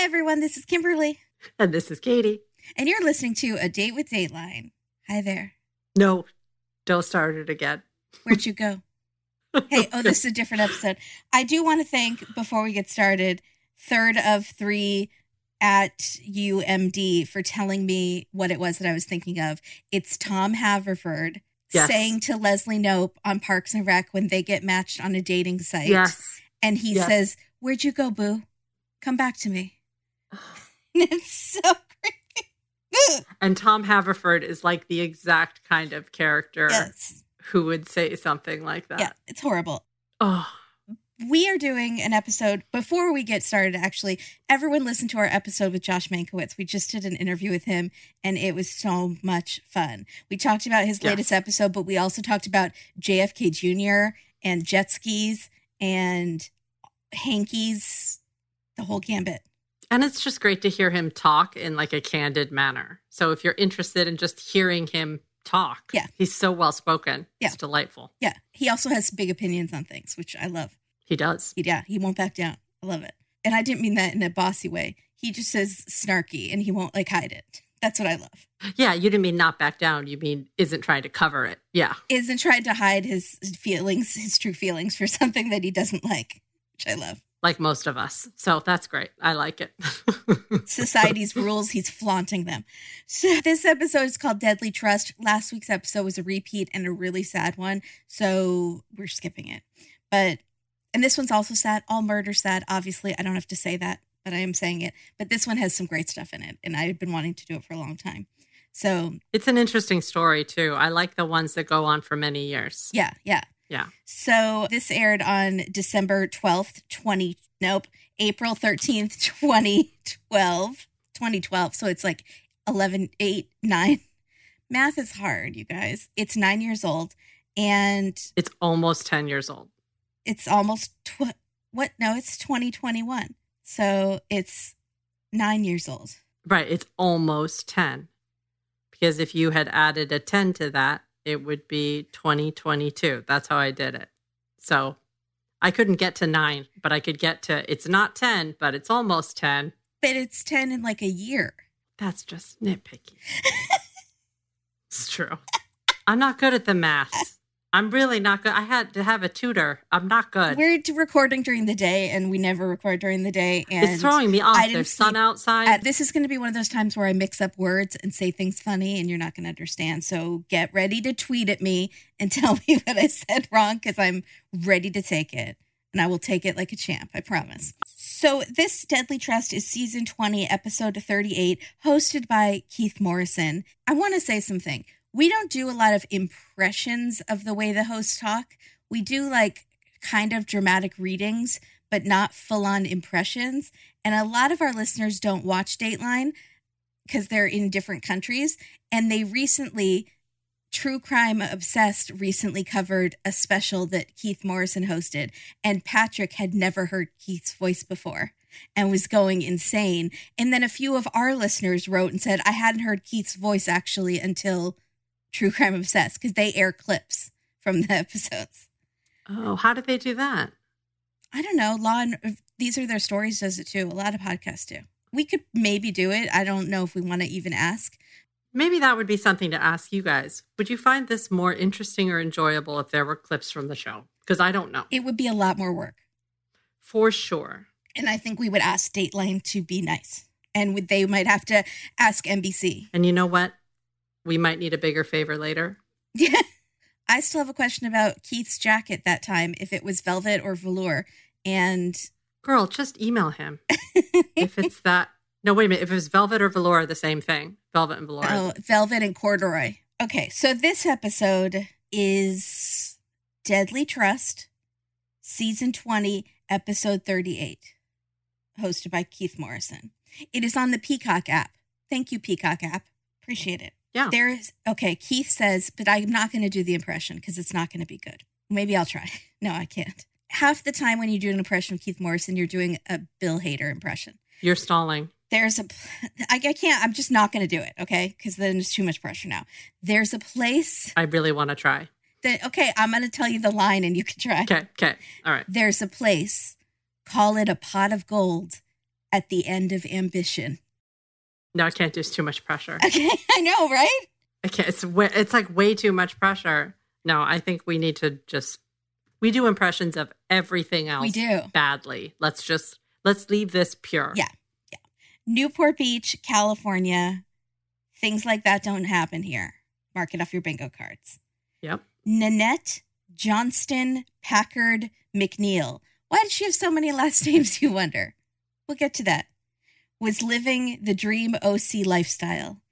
Hi, everyone. This is Kimberly. And this is Katie. And you're listening to A Date with Dateline. Hi there. No, don't start it again. Where'd you go? hey, oh, this is a different episode. I do want to thank, before we get started, third of three at UMD for telling me what it was that I was thinking of. It's Tom Haverford Yes. saying to Leslie Knope on Parks and Rec when they get matched on a dating site. Yes. And he Yes. says, Where'd you go, boo? Come back to me. it's so creepy. And Tom Haverford is like the exact kind of character yes. who would say something like that. Yeah, it's horrible. Oh, We are doing an episode before we get started. Actually, everyone listen to our episode with Josh Mankiewicz. We just did an interview with him, and it was so much fun. We talked about his Yes. latest episode, but we also talked about JFK Jr. and jet skis and hankies, the whole gambit. And it's just great to hear him talk in like a candid manner. So if you're interested in just hearing him talk, Yeah. he's so well spoken. Yeah. It's delightful. Yeah, he also has big opinions on things, which I love. He does. He, yeah, he won't back down. I love it. And I didn't mean that in a bossy way. He just says snarky, and he won't like hide it. That's what I love. Yeah, you didn't mean not back down. You mean isn't trying to cover it. Yeah. isn't trying to hide his feelings, his true feelings for something that he doesn't like, which I love. Like most of us. So that's great. I like it. Society's rules, he's flaunting them. So this episode is called Deadly Trust. Last week's episode was a repeat and a really sad one, so we're skipping it. But and this one's also sad. All murder sad. Obviously, I don't have to say that, but I am saying it. But this one has some great stuff in it, and I've been wanting to do it for a long time. So it's an interesting story too. I like the ones that go on for many years. Yeah, yeah. Yeah. So this aired on December 12th, 20 nope, April 13th, 2012. 2012. So it's like 11 8 9. Math is hard, you guys. It's 9 years old and It's almost 10 years old. it's almost tw- what? No, it's 2021. So it's 9 years old. Right. It's almost 10. Because if you had added a 10 to that, it would be 2022. That's how I did it. So I couldn't get to nine, but I could get to it's not 10, but it's almost 10. But it's 10 in like a year. That's just nitpicky. it's true. I'm not good at the maths. I'm really not good. I had to have a tutor. I'm not good. We're recording during the day and we never record during the day and it's throwing me off. There's sun outside. Uh, this is going to be one of those times where I mix up words and say things funny, and you're not going to understand. So get ready to tweet at me and tell me what I said wrong because I'm ready to take it. And I will take it like a champ, I promise. So, this Deadly Trust is season 20, episode 38, hosted by Keith Morrison. I want to say something. We don't do a lot of impressions of the way the hosts talk. We do like kind of dramatic readings, but not full on impressions. And a lot of our listeners don't watch Dateline because they're in different countries. And they recently, True Crime Obsessed recently covered a special that Keith Morrison hosted. And Patrick had never heard Keith's voice before and was going insane. And then a few of our listeners wrote and said, I hadn't heard Keith's voice actually until True Crime Obsessed because they air clips from the episodes. oh, how did they do that? I don't know. Law and these are their stories does it too. A lot of podcasts do. We could maybe do it. I don't know if we want to even ask. Maybe that would be something to ask you guys. Would you find this more interesting or enjoyable if there were clips from the show? Because I don't know. It would be a lot more work. For sure. And I think we would ask Dateline to be nice. And would, they might have to ask NBC. And you know what? We might need a bigger favor later. Yeah. I still have a question about Keith's jacket that time, if it was velvet or velour. And Girl, just email him. if it's that. No, wait a minute. If it was velvet or velour, the same thing. Velvet and velour. oh, velvet and corduroy. Okay, so this episode is Deadly Trust, season 20, episode 38, hosted by Keith Morrison. It is on the Peacock app. Thank you, Peacock app. Appreciate it. Yeah. There is, okay, Keith says, but I'm not going to do the impression because it's not going to be good. Maybe I'll try. No, I can't. Half the time when you do an impression of Keith Morrison, you're doing a Bill Hader impression. You're stalling. There's a, I, I can't, I'm just not going to do it, okay? Because then it's too much pressure now. There's a place I really want to try. that, okay, I'm going to tell you the line and you can try. Okay. Okay. All right. There's a place, call it a pot of gold, at the end of ambition. No, I can't do it's too much pressure. Okay, I know, right? I can't, it's way, it's like way too much pressure. No, I think we need to just we do impressions of everything else. We do. badly. Let's just let's leave this pure. Yeah, yeah. Newport Beach, California. Things like that don't happen here. Mark it off your bingo cards. Yep. Nanette Johnston Packard McNeil. Why did she have so many last names, you wonder? We'll get to that. Was living the dream OC lifestyle.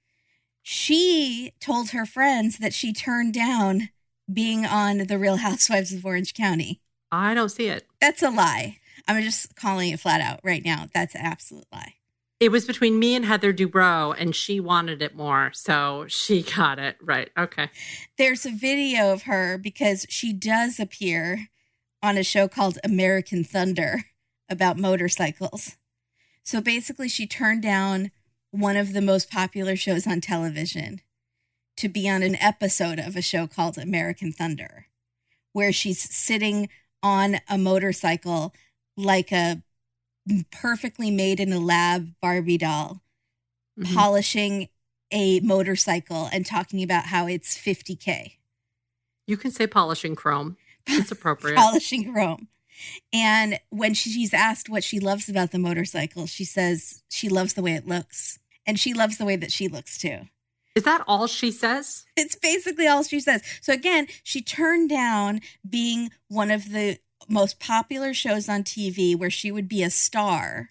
She told her friends that she turned down being on The Real Housewives of Orange County. I don't see it. That's a lie. I'm just calling it flat out right now. That's an absolute lie. It was between me and Heather Dubrow, and she wanted it more, so she got it right. Okay. There's a video of her because she does appear on a show called American Thunder about motorcycles. So basically, she turned down one of the most popular shows on television to be on an episode of a show called American Thunder, where she's sitting on a motorcycle like a perfectly made in a lab Barbie doll, Mhm. polishing a motorcycle and talking about how it's 50K. You can say polishing chrome. It's appropriate. polishing chrome. And when she's asked what she loves about the motorcycle, she says she loves the way it looks. And she loves the way that she looks too. Is that all she says? It's basically all she says. So again, she turned down being one of the most popular shows on TV where she would be a star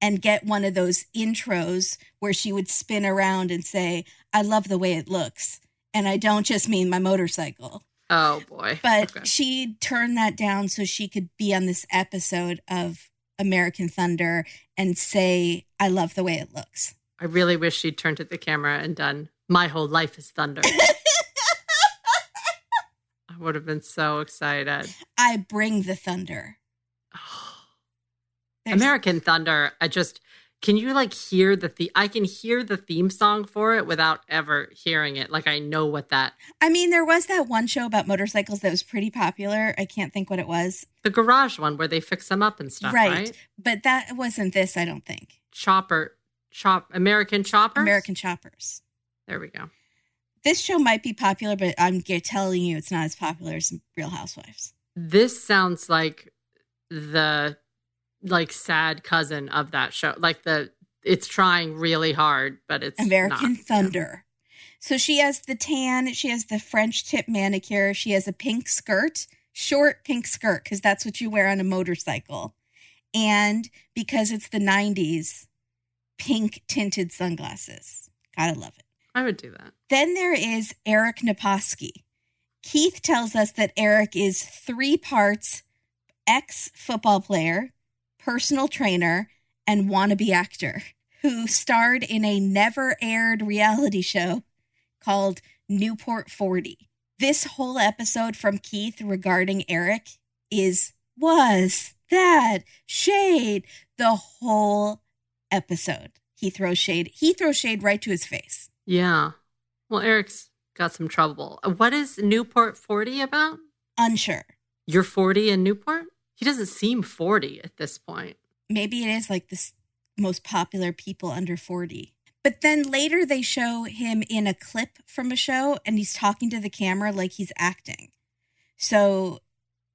and get one of those intros where she would spin around and say, I love the way it looks. And I don't just mean my motorcycle. Oh boy. But Okay. she turned that down so she could be on this episode of American Thunder and say, I love the way it looks. I really wish she'd turned to the camera and done My Whole Life is Thunder. I would have been so excited. I bring the thunder. American Thunder, I just can you like hear the the I can hear the theme song for it without ever hearing it. Like I know what that I mean, there was that one show about motorcycles that was pretty popular. I can't think what it was. the garage one where they fix them up and stuff, right. right? But that wasn't this, I don't think. Chopper chop American Chopper. American Choppers. There we go. This show might be popular, but I'm telling you it's not as popular as Real Housewives. This sounds like the like sad cousin of that show. Like the it's trying really hard, but it's American not. Thunder. So she has the tan, she has the French tip manicure, she has a pink skirt, short pink skirt, because that's what you wear on a motorcycle. And because it's the 90s, pink tinted sunglasses. Gotta love it. I would do that. Then there is Eric Naposki. Keith tells us that Eric is three parts ex football player, personal trainer, and wannabe actor who starred in a never aired reality show called Newport 40. This whole episode from Keith regarding Eric is was that shade the whole episode. He throws shade. He throws shade right to his face. Yeah. Well, Eric's got some trouble. What is Newport 40 about? Unsure. You're 40 in Newport? He doesn't seem 40 at this point. maybe it is like this most popular people under 40. But then later they show him in a clip from a show and he's talking to the camera like he's acting. So,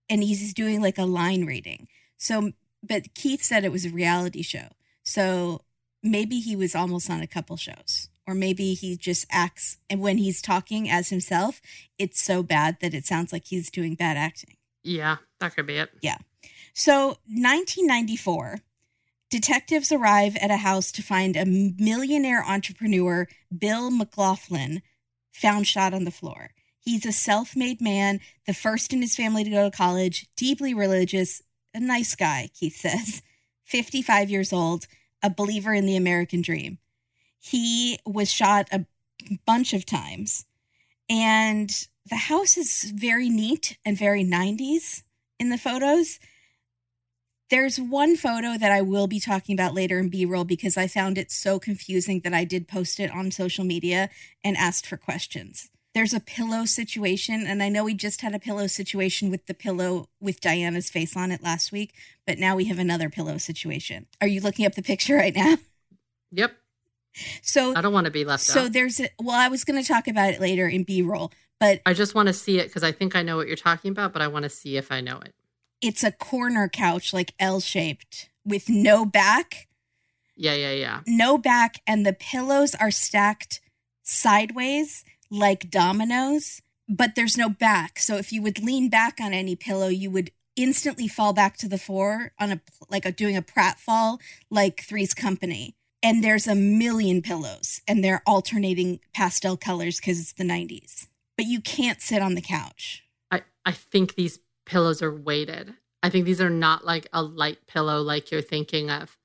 and he's doing like a line reading. So, but Keith said it was a reality show. So maybe he was almost on a couple shows. Or maybe he just acts, and when he's talking as himself, it's so bad that it sounds like he's doing bad acting. Yeah, that could be it. So, 1994, detectives arrive at a house to find a millionaire entrepreneur, Bill McLaughlin, found shot on the floor. He's a self made man, the first in his family to go to college, deeply religious, a nice guy, Keith says, 55 years old, a believer in the American dream. He was shot a bunch of times, and the house is very neat and very 90s in the photos. There's one photo that I will be talking about later in B roll because I found it so confusing that I did post it on social media and asked for questions. there's a pillow situation and i know we just had a pillow situation with the pillow with diana's face on it last week but now we have another pillow situation are you looking up the picture right now Yep. so I don't want to be left so out. there's a, well i was going to talk about it later in b-roll but I just want to see it because I think I know what you're talking about, but I want to see if I know it. It's a corner couch like l-shaped with no back. Yeah, yeah, yeah. no back and the pillows are stacked sideways like dominoes but there's no back. So if you would lean back on any pillow you would instantly fall back to the floor on a like a doing a pratfall like three's company. And there's a million pillows and they're alternating pastel colors because it's the 90s but you can't sit on the couch. I, I think these pillows are weighted. I think these are not like a light pillow like you're thinking of.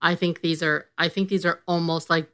I think these are I think these are almost like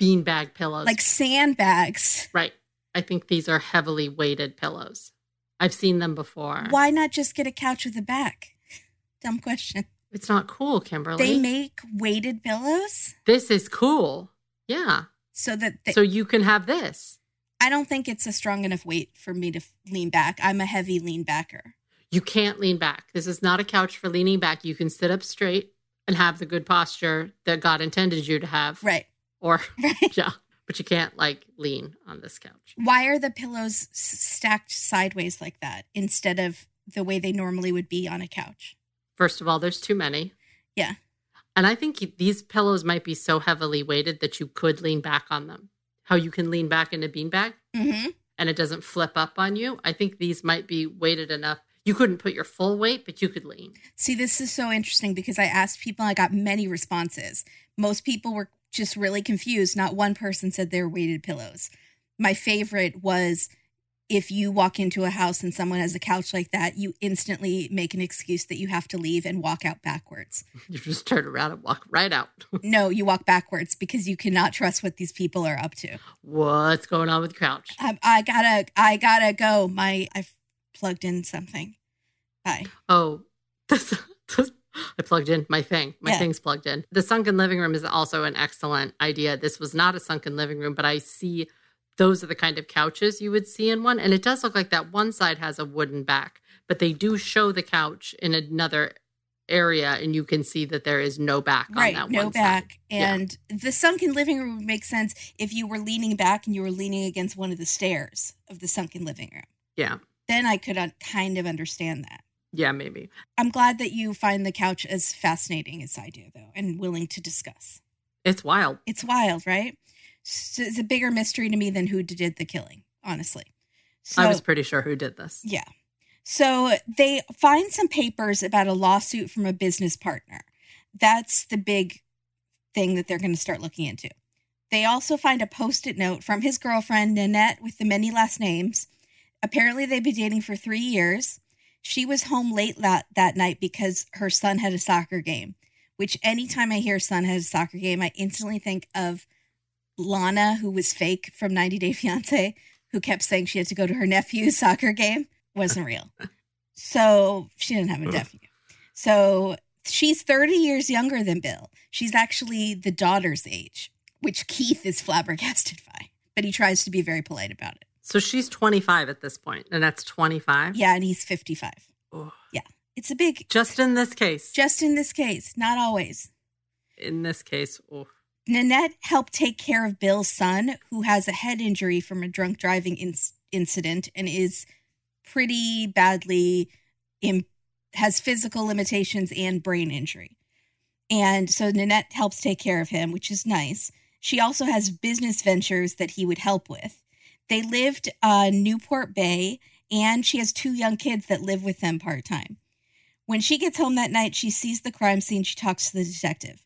beanbag pillows. like sandbags right. I think these are heavily weighted pillows. I've seen them before. why not just get a couch with a back dumb question It's not cool, Kimberly. they make weighted pillows this is cool. Yeah. so that they, so you can have this. I don't think it's a strong enough weight for me to lean back. I'm a heavy lean backer. You can't lean back. This is not a couch for leaning back. You can sit up straight and have the good posture that God intended you to have. Right. Or Right. yeah, but you can't like lean on this couch. Why are the pillows stacked sideways like that instead of the way they normally would be on a couch? First of all, there's too many. Yeah. And I think these pillows might be so heavily weighted that you could lean back on them. How you can lean back in a beanbag Mm-hmm. and it doesn't flip up on you. I think these might be weighted enough. You couldn't put your full weight, but you could lean. See, this is so interesting because I asked people, I got many responses. Most people were just really confused. Not one person said they were weighted pillows. My favorite was if you walk into a house and someone has a couch like that, you instantly make an excuse that you have to leave and walk out backwards. You just turn around and walk right out. No, you walk backwards because you cannot trust what these people are up to. What's going on with the couch? I, I gotta, I gotta go. My, I've plugged in something. Bye. Oh, this, this- I plugged in my thing. My Yeah. thing's plugged in. The sunken living room is also an excellent idea. This was not a sunken living room, but I see those are the kind of couches you would see in one. And it does look like that one side has a wooden back, but they do show the couch in another area, and you can see that there is no back on Right, that no one back. side. Yeah. And the sunken living room would make sense if you were leaning back and you were leaning against one of the stairs of the sunken living room. Yeah. Then I could uh, kind of understand that. Yeah, maybe. I'm glad that you find the couch as fascinating as I do, though, and willing to discuss. It's wild. It's wild, right? So it's a bigger mystery to me than who did the killing, honestly. So, I was pretty sure who did this. Yeah. So they find some papers about a lawsuit from a business partner. That's the big thing that they're going to start looking into. They also find a post it note from his girlfriend, Nanette, with the many last names. Apparently, they've been dating for three years. She was home late la- that night because her son had a soccer game, which anytime I hear son had a soccer game, I instantly think of Lana, who was fake from 90 Day Fiance, who kept saying she had to go to her nephew's soccer game. Wasn't real. So she didn't have a nephew. So she's 30 years younger than Bill. She's actually the daughter's age, which Keith is flabbergasted by, but he tries to be very polite about it. So she's 25 at this point, and that's 25. Yeah, and he's 55. Oh. Yeah. It's a big, Just in this case. just in this case, not always. in this case. Oh. Nanette helped take care of Bill's son, who has a head injury from a drunk driving inc- incident and is pretty badly Im- has physical limitations and brain injury. And so Nanette helps take care of him, which is nice. She also has business ventures that he would help with. They lived uh, Newport Bay, and she has two young kids that live with them part time. When she gets home that night, she sees the crime scene. She talks to the detective.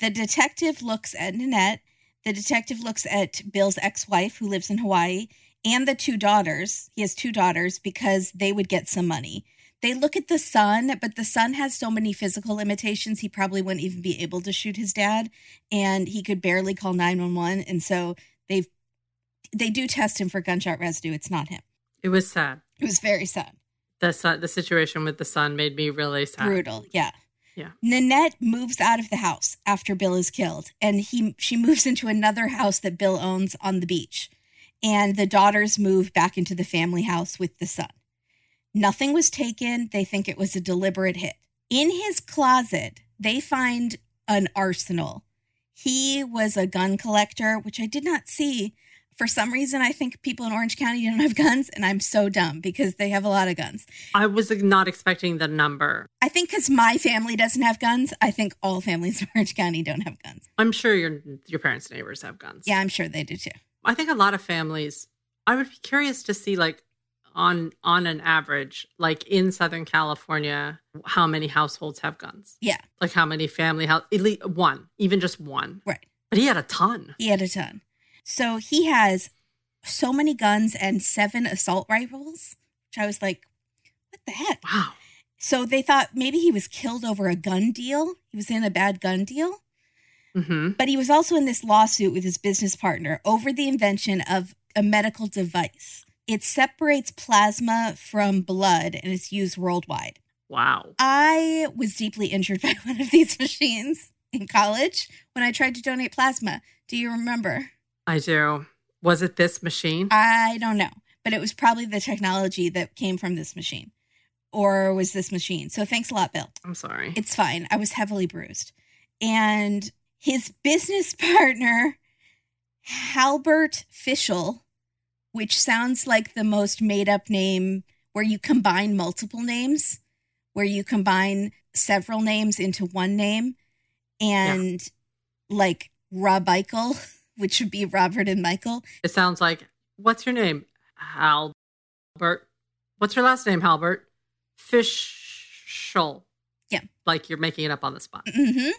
The detective looks at Nanette. The detective looks at Bill's ex wife, who lives in Hawaii, and the two daughters. He has two daughters because they would get some money. They look at the son, but the son has so many physical limitations, he probably wouldn't even be able to shoot his dad, and he could barely call 911. And so they've they do test him for gunshot residue. It's not him. It was sad. It was very sad. The son, the situation with the son made me really sad. brutal yeah Yeah. nanette moves out of the house after bill is killed and he she moves into another house that bill owns on the beach and the daughters move back into the family house with the son. Nothing was taken. They think it was a deliberate hit. In his closet, they find an arsenal. He was a gun collector, which I did not see. For some reason, I think people in Orange County don't have guns, and I'm so dumb because they have a lot of guns. I was not expecting the number. I think because my family doesn't have guns, I think all families in Orange County don't have guns. I'm sure your your parents' neighbors have guns. Yeah, I'm sure they do too. I think a lot of families. I would be curious to see, like, on on an average, like in Southern California, how many households have guns? Yeah, Like how many family house? At least one, even just one. right. But he had a ton. He had a ton. So he has so many guns and seven assault rifles, which I was like, what the heck? Wow. So they thought maybe he was killed over a gun deal. He was in a bad gun deal. hmm But he was also in this lawsuit with his business partner over the invention of a medical device. It separates plasma from blood and it's used worldwide. Wow. I was deeply injured by one of these machines in college when I tried to donate plasma. Do you remember? I do. Was it this machine? I don't know, but it was probably the technology that came from this machine or was this machine. So thanks a lot, Bill. I'm sorry. It's fine. I was heavily bruised. And his business partner, Halbert Fischel, which sounds like the most made up name where you combine multiple names, where you combine several names into one name, and like Rob Eichel, which would be Robert and Michael. It sounds like, what's your name? Halbert. What's your last name, Halbert? Fischel. Yeah. Like you're making it up on the spot. hmm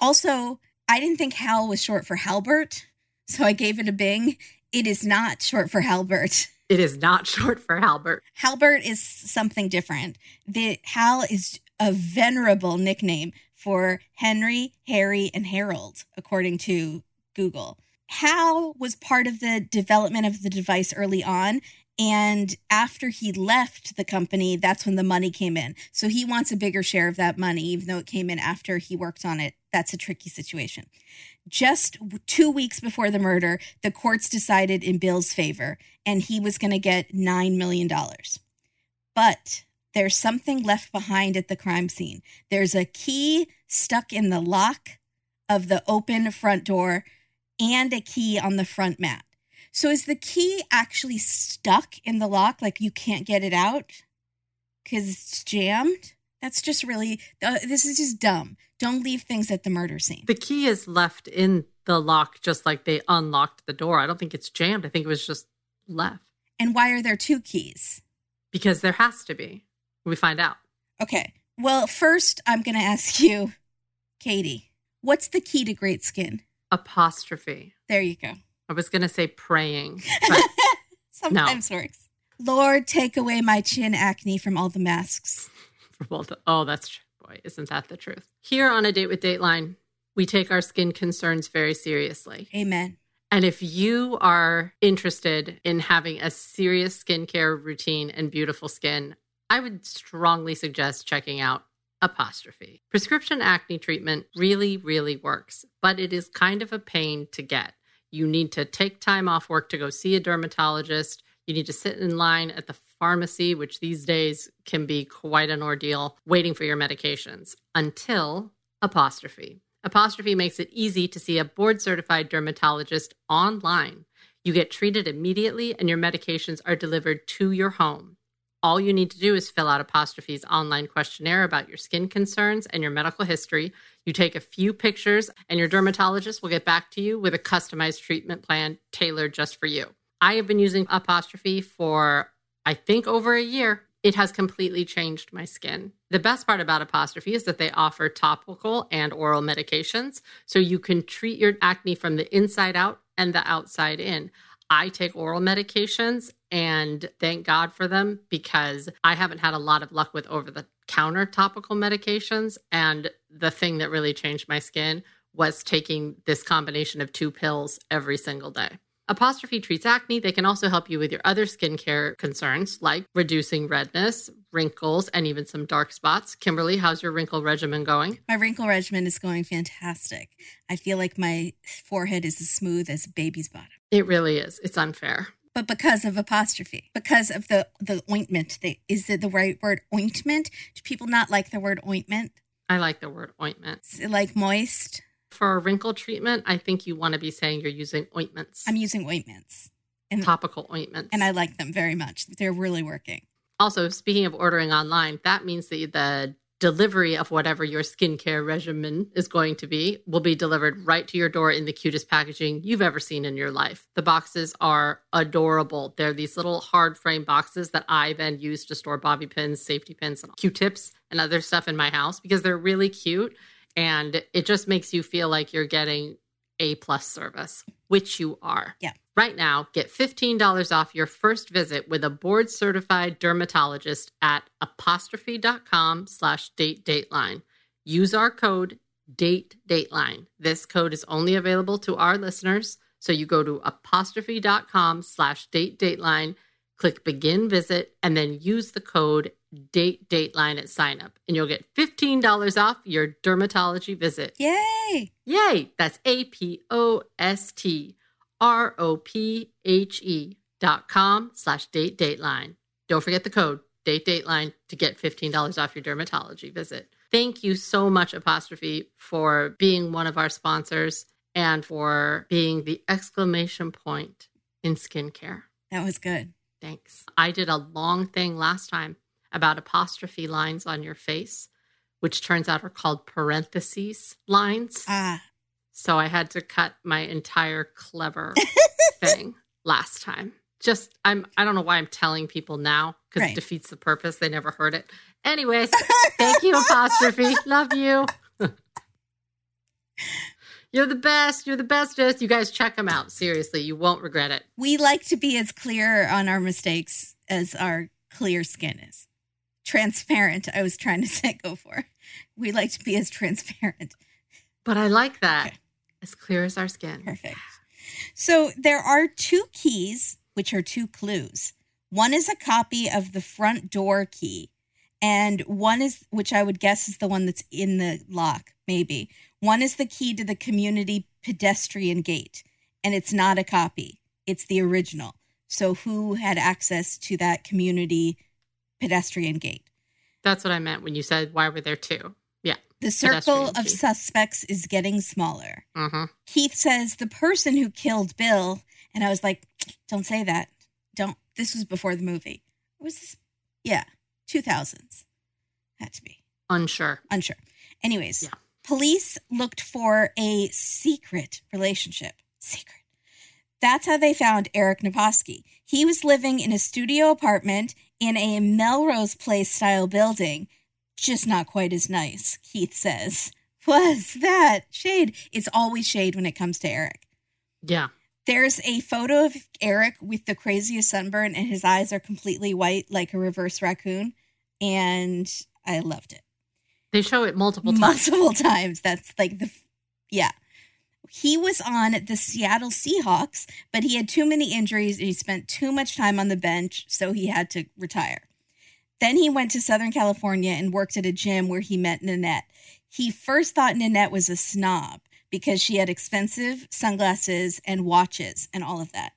Also, I didn't think Hal was short for Halbert, so I gave it a bing. It is not short for Halbert. It is not short for Halbert. Halbert is something different. The Hal is a venerable nickname for Henry, Harry, and Harold, according to Google. Hal was part of the development of the device early on. And after he left the company, that's when the money came in. So he wants a bigger share of that money, even though it came in after he worked on it. That's a tricky situation. Just two weeks before the murder, the courts decided in Bill's favor, and he was going to get $9 million. But there's something left behind at the crime scene. There's a key stuck in the lock of the open front door and a key on the front mat. So is the key actually stuck in the lock? Like you can't get it out because it's jammed? That's just really, uh, this is just dumb. Don't leave things at the murder scene. The key is left in the lock, just like they unlocked the door. I don't think it's jammed. I think it was just left And why are there two keys? because there has to be. We find out. Okay. Well, first, I'm going to ask you, Katie, what's the key to great skin? Apostrophe. There you go. I was going to say praying, Sometimes works. Lord, take away my chin acne from all the masks. the- oh, that's tr- boy, isn't that the truth? Here on a date with Dateline, we take our skin concerns very seriously. Amen. And if you are interested in having a serious skincare routine and beautiful skin, I would strongly suggest checking out Apostrophe. Prescription acne treatment really, really works, but it is kind of a pain to get. You need to take time off work to go see a dermatologist. You need to sit in line at the pharmacy, which these days can be quite an ordeal, waiting for your medications until Apostrophe. Apostrophe makes it easy to see a board certified dermatologist online. You get treated immediately, and your medications are delivered to your home. All you need to do is fill out Apostrophe's online questionnaire about your skin concerns and your medical history. You take a few pictures, and your dermatologist will get back to you with a customized treatment plan tailored just for you. I have been using Apostrophe for, I think, over a year. It has completely changed my skin. The best part about Apostrophe is that they offer topical and oral medications, so you can treat your acne from the inside out and the outside in. I take oral medications and thank God for them because I haven't had a lot of luck with over the counter topical medications. And the thing that really changed my skin was taking this combination of two pills every single day. Apostrophe treats acne. They can also help you with your other skincare concerns like reducing redness, wrinkles, and even some dark spots. Kimberly, how's your wrinkle regimen going? My wrinkle regimen is going fantastic. I feel like my forehead is as smooth as a baby's bottom. It really is. It's unfair. But because of apostrophe, because of the the ointment, they, is it the right word ointment? Do people not like the word ointment? I like the word ointment. Like moist? For a wrinkle treatment, I think you want to be saying you're using ointments, I'm using ointments, and topical ointments. and I like them very much. They're really working. Also, speaking of ordering online, that means that the delivery of whatever your skincare regimen is going to be will be delivered right to your door in the cutest packaging you've ever seen in your life. The boxes are adorable. They're these little hard frame boxes that I then use to store bobby pins, safety pins, and Q-tips and other stuff in my house because they're really cute and it just makes you feel like you're getting a plus service, which you are. Yeah. Right now, get $15 off your first visit with a board certified dermatologist at apostrophe.com slash date dateline. Use our code date dateline. This code is only available to our listeners. So you go to apostrophe.com slash date dateline, click begin visit, and then use the code date dateline at sign up. And you'll get $15 off your dermatology visit. Yay! Yay! That's A P O S T R O P H E dot com slash date dateline. Don't forget the code date dateline to get $15 off your dermatology visit. Thank you so much, Apostrophe, for being one of our sponsors and for being the exclamation point in skincare. That was good. Thanks. I did a long thing last time about apostrophe lines on your face, which turns out are called parentheses lines. Ah, So I had to cut my entire clever thing last time. Just I'm I don't know why I'm telling people now because Right. it defeats the purpose. They never heard it. Anyways, thank you, apostrophe. Love you. You're the best. You're the bestest. You guys check them out. Seriously, you won't regret it. we like to be as clear on our mistakes as our clear skin is. Transparent, I was trying to say, go for. We like to be as transparent. But I like that. Okay. As clear as our skin. Perfect. So there are two keys, which are two clues. One is a copy of the front door key, and one is, which I would guess is the one that's in the lock, maybe. One is the key to the community pedestrian gate, and it's not a copy, it's the original. So who had access to that community pedestrian gate? That's what I meant when you said why were there two? Yeah. The circle of key. suspects is getting smaller. Mm-hmm. Keith says the person who killed Bill, and I was like, don't say that. Don't. This was before the movie. Was this? Yeah, 2000s. Had to be. Unsure. Unsure. Anyways, Yeah. police looked for a secret relationship. Secret. That's how they found Eric Naposki. He was living in a studio apartment in a Melrose Place style building, just not quite as nice, Keith says. Was that shade? It's always shade when it comes to Eric. Yeah. There's a photo of Eric with the craziest sunburn, and his eyes are completely white like a reverse raccoon. And I loved it They show it multiple times. multiple times. That's like the, yeah. He was on the Seattle Seahawks, but he had too many injuries and he spent too much time on the bench, so he had to retire. Then he went to Southern California and worked at a gym where he met Nanette. He first thought Nanette was a snob because she had expensive sunglasses and watches and all of that.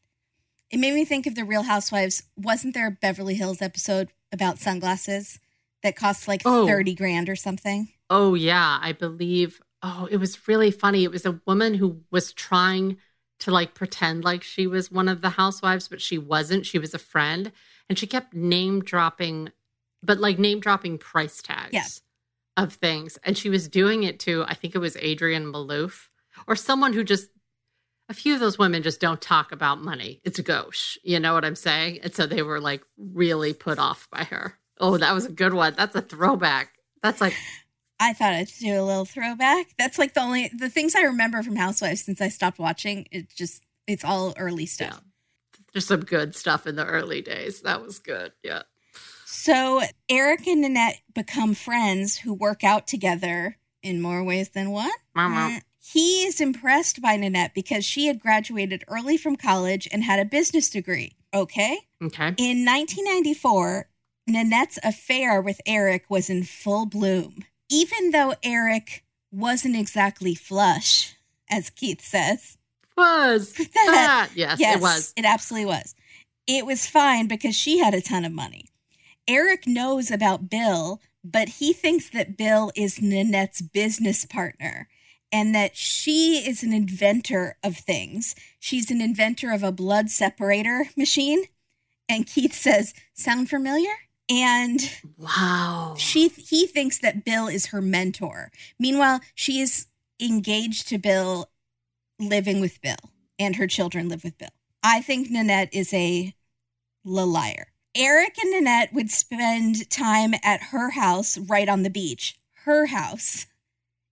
It made me think of the Real Housewives. Wasn't there a Beverly Hills episode about sunglasses that cost like Oh. 30 grand or something? Oh yeah, I believe. Oh, it was really funny. It was a woman who was trying to like pretend like she was one of the housewives, but she wasn't. She was a friend, and she kept name dropping, but like name dropping price tags Yeah. of things. And she was doing it to, I think it was Adrienne Maloof or someone who just. A few of those women just don't talk about money. It's gauche. You know what I'm saying? And so they were like really put off by her. Oh, that was a good one. That's a throwback. That's like I thought I'd do a little throwback. That's like the only the things I remember from Housewives since I stopped watching. It just it's all early stuff. Yeah. There's some good stuff in the early days. That was good. Yeah. So Eric and Nanette become friends who work out together in more ways than one. Mama. Mm, he is impressed by Nanette because she had graduated early from college and had a business degree. Okay. Okay. In 1994, Nanette's affair with Eric was in full bloom. Even though Eric wasn't exactly flush, as Keith says. Was that? Yes, yes, it was. It absolutely was. It was fine because she had a ton of money. Eric knows about Bill, but he thinks that Bill is Nanette's business partner and that she is an inventor of things. She's an inventor of a blood separator machine. And Keith says, Sound familiar? And Wow. she he thinks that Bill is her mentor. Meanwhile, she is engaged to Bill, living with Bill, and her children live with Bill. I think Nanette is a liar. Eric and Nanette would spend time at her house right on the beach. Her house.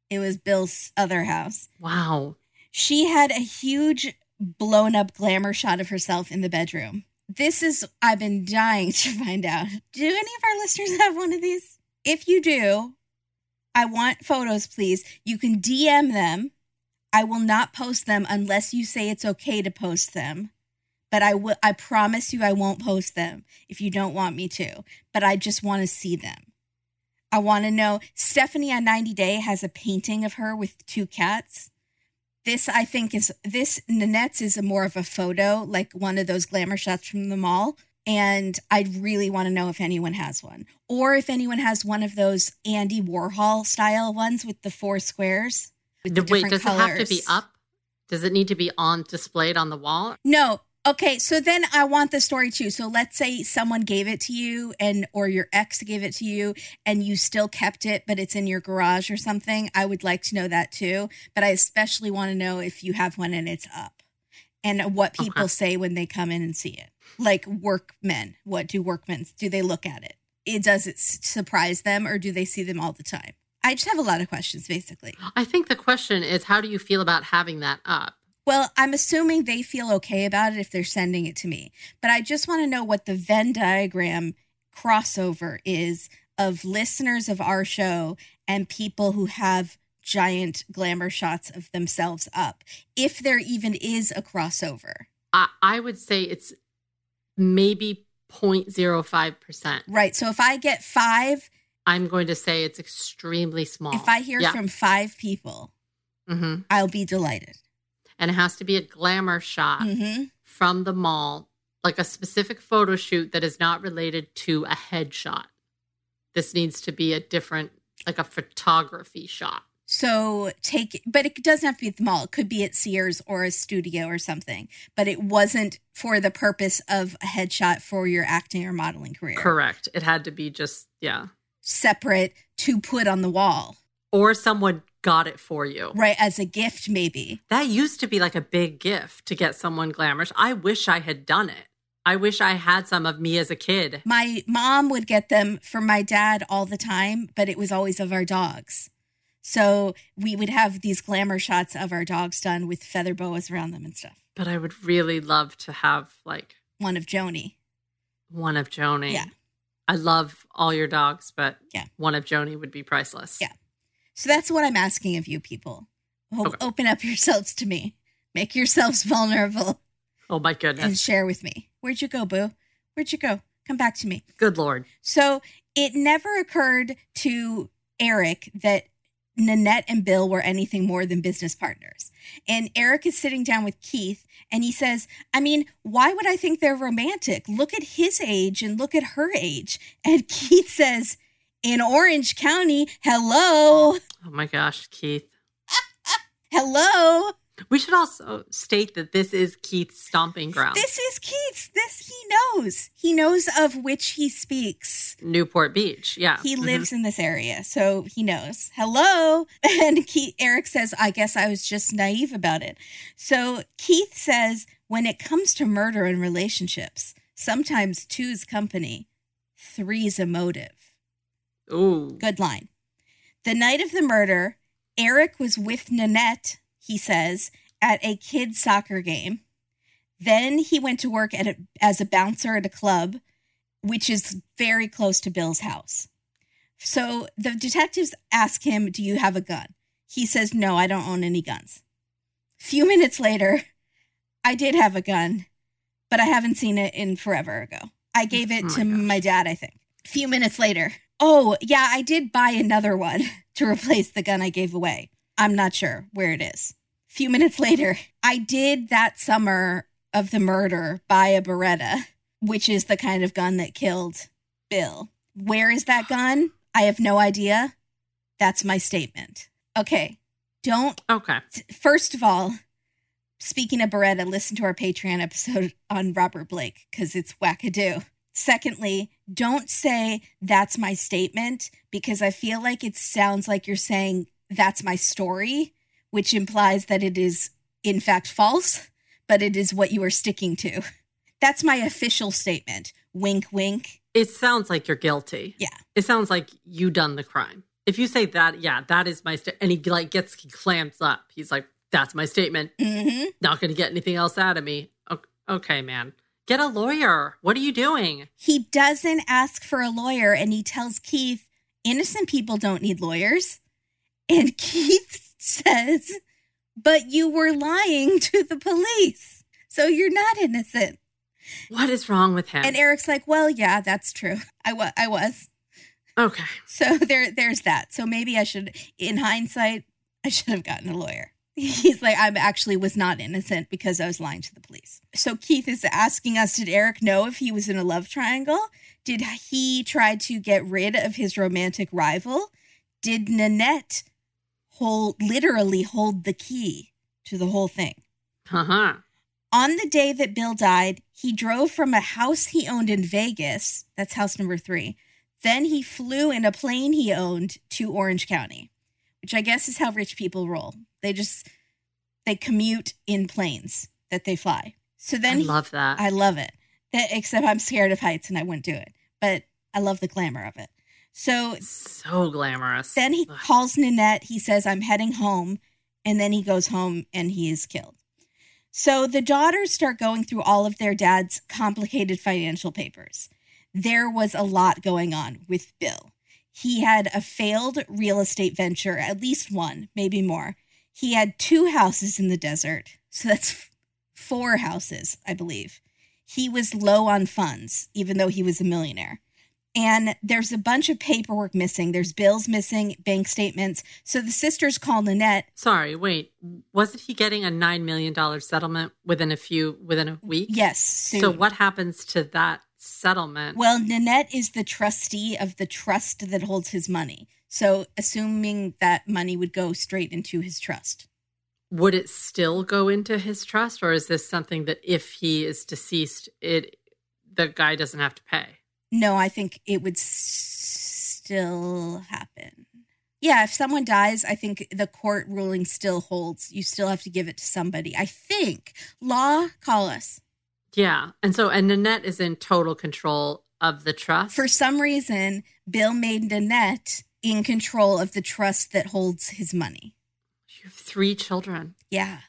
It was Bill's other house. Wow. She had a huge blown up glamour shot of herself in the bedroom. This is, I've been dying to find out. Do any of our listeners have one of these? If you do, I want photos, please. You can DM them. I will not post them unless you say it's okay to post them. But I will I promise you I won't post them if you don't want me to. But I just want to see them. I want to know Stephanie on 90 Day has a painting of her with two cats. This I think is this Nanette's is a more of a photo, like one of those glamour shots from the mall. And I'd really want to know if anyone has one, or if anyone has one of those Andy Warhol style ones with the four squares. with the Wait, does it have to be up? Does it need to be on displayed on the wall? No. Okay, so then I want the story too. So let's say someone gave it to you and or your ex gave it to you and you still kept it but it's in your garage or something. I would like to know that too, but I especially want to know if you have one and it's up. And what people Okay. say when they come in and see it. Like workmen, what do workmen do they look at it? It does it surprise them or do they see them all the time? I just have a lot of questions basically. I think the question is how do you feel about having that up? Well, I'm assuming they feel okay about it if they're sending it to me. But I just want to know what the Venn diagram crossover is of listeners of our show and people who have giant glamour shots of themselves up, if there even is a crossover. I, I would say it's maybe 0.05%. Right. So if I get five, I'm going to say it's extremely small. if I hear Yeah. from five people, Mhm. I'll be delighted. And it has to be a glamour shot hmm from the mall, like a specific photo shoot that is not related to a headshot. This needs to be a different, like a photography shot. So take, but it doesn't have to be at the mall. It could be at Sears or a studio or something. But it wasn't for the purpose of a headshot for your acting or modeling career. Correct. It had to be just, yeah. Separate to put on the wall, Or someone got it for you. right? As a gift, maybe. That used to be like a big gift to get someone glamorous. I wish I had done it. I wish I had some of me as a kid. My mom would get them for my dad all the time, but it was always of our dogs. So we would have these glamour shots of our dogs done with feather boas around them and stuff. But I would really love to have like One of Joni. one of Joni. Yeah. I love all your dogs, but Yeah. one of Joni would be priceless. Yeah. So that's what I'm asking of you people. Okay. Open up yourselves to me. Make yourselves vulnerable Oh my goodness. and share with me. Where'd you go, boo? Where'd you go? Come back to me. Good Lord. So it never occurred to Eric that Nanette and Bill were anything more than business partners. And Eric is sitting down with Keith and he says, I mean, why would I think they're romantic? Look at his age and look at her age. And Keith says, in Orange County, hello, Oh my gosh, Keith. hello. We should also state that this is Keith's stomping ground. This is Keith's. This he knows. He knows of which he speaks. Newport Beach. Yeah. He Mhm. lives in this area, so he knows. Hello. And Keith, Eric says, I guess I was just naive about it. So Keith says, when it comes to murder and relationships, sometimes two's company, three's a motive. Ooh. Good line. The night of the murder, Eric was with Nanette, he says, at a kids' soccer game. Then he went to work at a, as a bouncer at a club, which is very close to Bill's house. So the detectives ask him, Do you have a gun? He says, No, I don't own any guns. Few minutes later, I did have a gun, but I haven't seen it in forever ago. I gave it Oh to gosh. my dad, I think. Few minutes later, oh, yeah, I did buy another one to replace the gun I gave away. I'm not sure where it is. A Few minutes later, I did that summer of the murder buy a Beretta, which is the kind of gun that killed Bill. Where is that gun? I have no idea. That's my statement. Okay. Don't Okay. first of all, speaking of Beretta, listen to our Patreon episode on Robert Blake because it's wackadoo. Secondly, don't say that's my statement because I feel like it sounds like you're saying that's my story, which implies that it is in fact false, but it is what you are sticking to. That's my official statement. Wink, wink. It sounds like you're guilty. Yeah. It sounds like you done the crime. If you say that, yeah, that is my and he like gets he clams up. He's like, "That's my statement. hmm Not going to get anything else out of me." Okay, man, get a lawyer. What are you doing? He doesn't ask for a lawyer and he tells Keith, innocent people don't need lawyers. And Keith says, but you were lying to the police. So you're not innocent. What is wrong with him? And Eric's like, well, yeah, that's true. I, wa- I was. okay, So there, there's that. So maybe I should, in hindsight, I should have gotten a lawyer. He's like, I actually was not innocent because I was lying to the police. So Keith is asking us, did Eric know if he was in a love triangle? Did he try to get rid of his romantic rival? Did Nanette hold, literally hold the key to the whole thing? uh huh. On the day that Bill died, he drove from a house he owned in Vegas. That's house number three. Then he flew in a plane he owned to Orange County, which I guess is how rich people roll. They just they commute in planes that they fly. So then I love that. I love it. That, except I'm scared of heights and I wouldn't do it. But I love the glamour of it. So so glamorous. then he Ugh. calls Nanette. He says, I'm heading home. And then he goes home and he is killed. So the daughters start going through all of their dad's complicated financial papers. There was a lot going on with Bill. He had a failed real estate venture, at least one, maybe more. He had two houses in the desert. So that's four houses, I believe. He was low on funds, even though he was a millionaire and there's a bunch of paperwork missing. There's bills missing, bank statements. So the sisters call Nanette. Sorry, wait. Wasn't he getting a nine million dollar settlement within a few within a week? Yes. Soon. So what happens to that settlement? Well, Nanette is the trustee of the trust that holds his money. So assuming that money would go straight into his trust. would it still go into his trust, or is this something that if he is deceased, it the guy doesn't have to pay? No, I think it would s- still happen. Yeah, if someone dies, I think the court ruling still holds. You still have to give it to somebody. I think. Law, call us. Yeah, and so and Nanette is in total control of the trust. For some reason, Bill made Nanette in control of the trust that holds his money. you have three children. Yeah,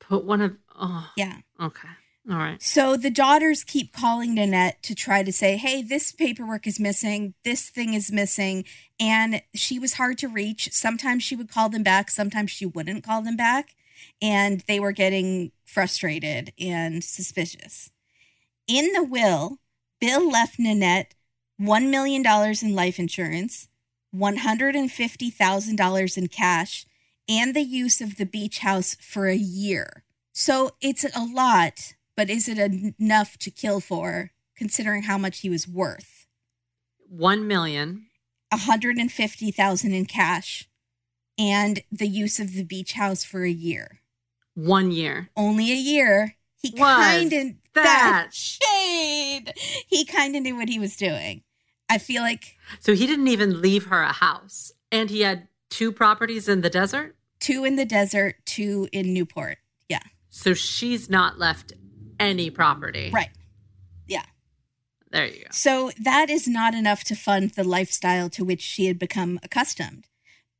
Put one of oh yeah. okay all right. So the daughters keep calling Nanette to try to say, hey, this paperwork is missing, this thing is missing. And she was hard to reach. Sometimes she would call them back, sometimes she wouldn't call them back. And they were getting frustrated and suspicious. In the will, Bill left Nanette $1 million in life insurance, $150,000 in cash, and the use of the beach house for a year. So it's a lot, but is it enough to kill for considering how much he was worth? One million. 150,000 in cash and the use of the beach house for a year. One year. Only a year. He kind of that- shade. He kind of knew what he was doing. I feel like So he didn't even leave her a house, and he had two properties in the desert. two in the desert, two in Newport. Yeah. So she's not left any property. Right. Yeah. There you go. So that is not enough to fund the lifestyle to which she had become accustomed.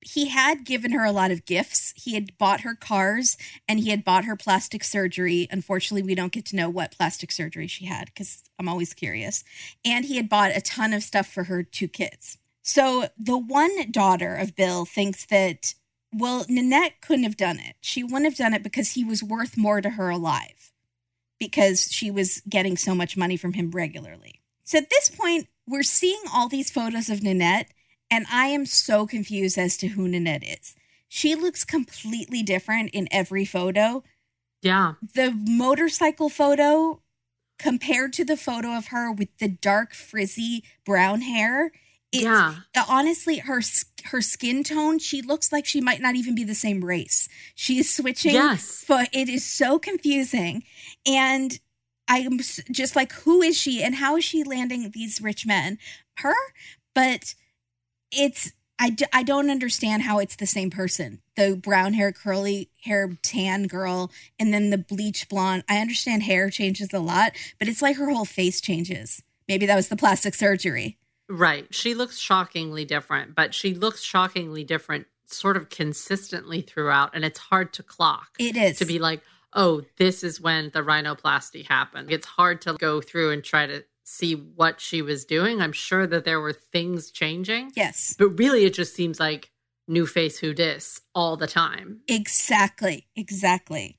He had given her a lot of gifts. He had bought her cars and he had bought her plastic surgery. Unfortunately, we don't get to know what plastic surgery she had because I'm always curious. And he had bought a ton of stuff for her two kids. So the one daughter of Bill thinks that Well, Nanette couldn't have done it. She wouldn't have done it because he was worth more to her alive because she was getting so much money from him regularly. So at this point, we're seeing all these photos of Nanette, and I am so confused as to who Nanette is. She looks completely different in every photo. Yeah. The motorcycle photo compared to the photo of her with the dark frizzy brown hair, it's Yeah. honestly her her skin tone, she looks like she might not even be the same race. She is switching Yes. but it is so confusing and i'm just like who is she and how is she landing these rich men her but it's I, d- I don't understand how it's the same person the brown hair curly hair tan girl and then the bleach blonde i understand hair changes a lot but it's like her whole face changes maybe that was the plastic surgery Right. She looks shockingly different, but she looks shockingly different sort of consistently throughout. And it's hard to clock it is to be like, oh, this is when the rhinoplasty happened. It's hard to go through and try to see what she was doing. I'm sure that there were things changing, yes but really it just seems like new face who dis all the time. Exactly, exactly.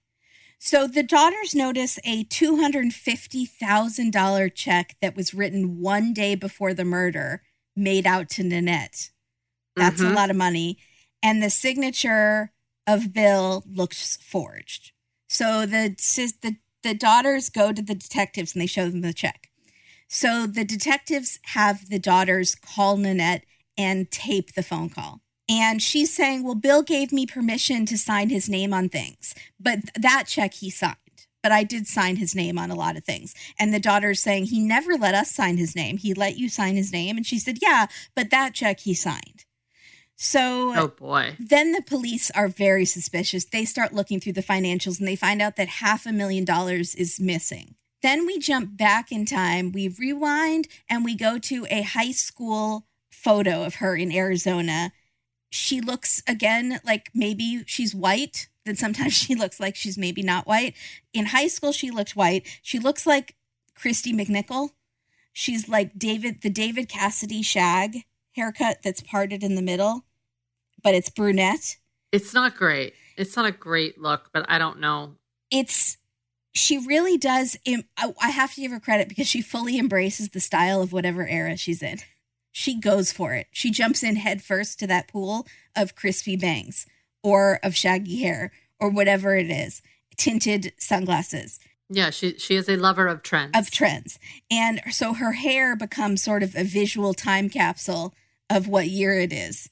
So the daughters notice a $250,000 check that was written one day before the murder made out to Nanette. That's a Mhm. lot of money. And the signature of Bill looks forged. So the, the, the daughters go to the detectives and they show them the check. So the detectives have the daughters call Nanette and tape the phone call. And she's saying, Well, Bill gave me permission to sign his name on things, but that check he signed. But I did sign his name on a lot of things. And the daughter's saying, He never let us sign his name. He let you sign his name. And she said, Yeah, but that check he signed. So Oh boy. then the police are very suspicious. They start looking through the financials and they find out that half a million dollars is missing. Then we jump back in time, we rewind, and we go to a high school photo of her in Arizona. She looks again like maybe she's white. Then sometimes she looks like she's maybe not white. In high school, she looked white. She looks like Kristy McNichol. She's like David, the David Cassidy shag haircut that's parted in the middle, but it's brunette. It's not great. It's not a great look, but I don't know. It's she really does. Im- I I have to give her credit because she fully embraces the style of whatever era she's in. She goes for it. She jumps in headfirst to that pool of crispy bangs or of shaggy hair or whatever it is, tinted sunglasses. Yeah, she she is a lover of trends. of trends. And so her hair becomes sort of a visual time capsule of what year it is.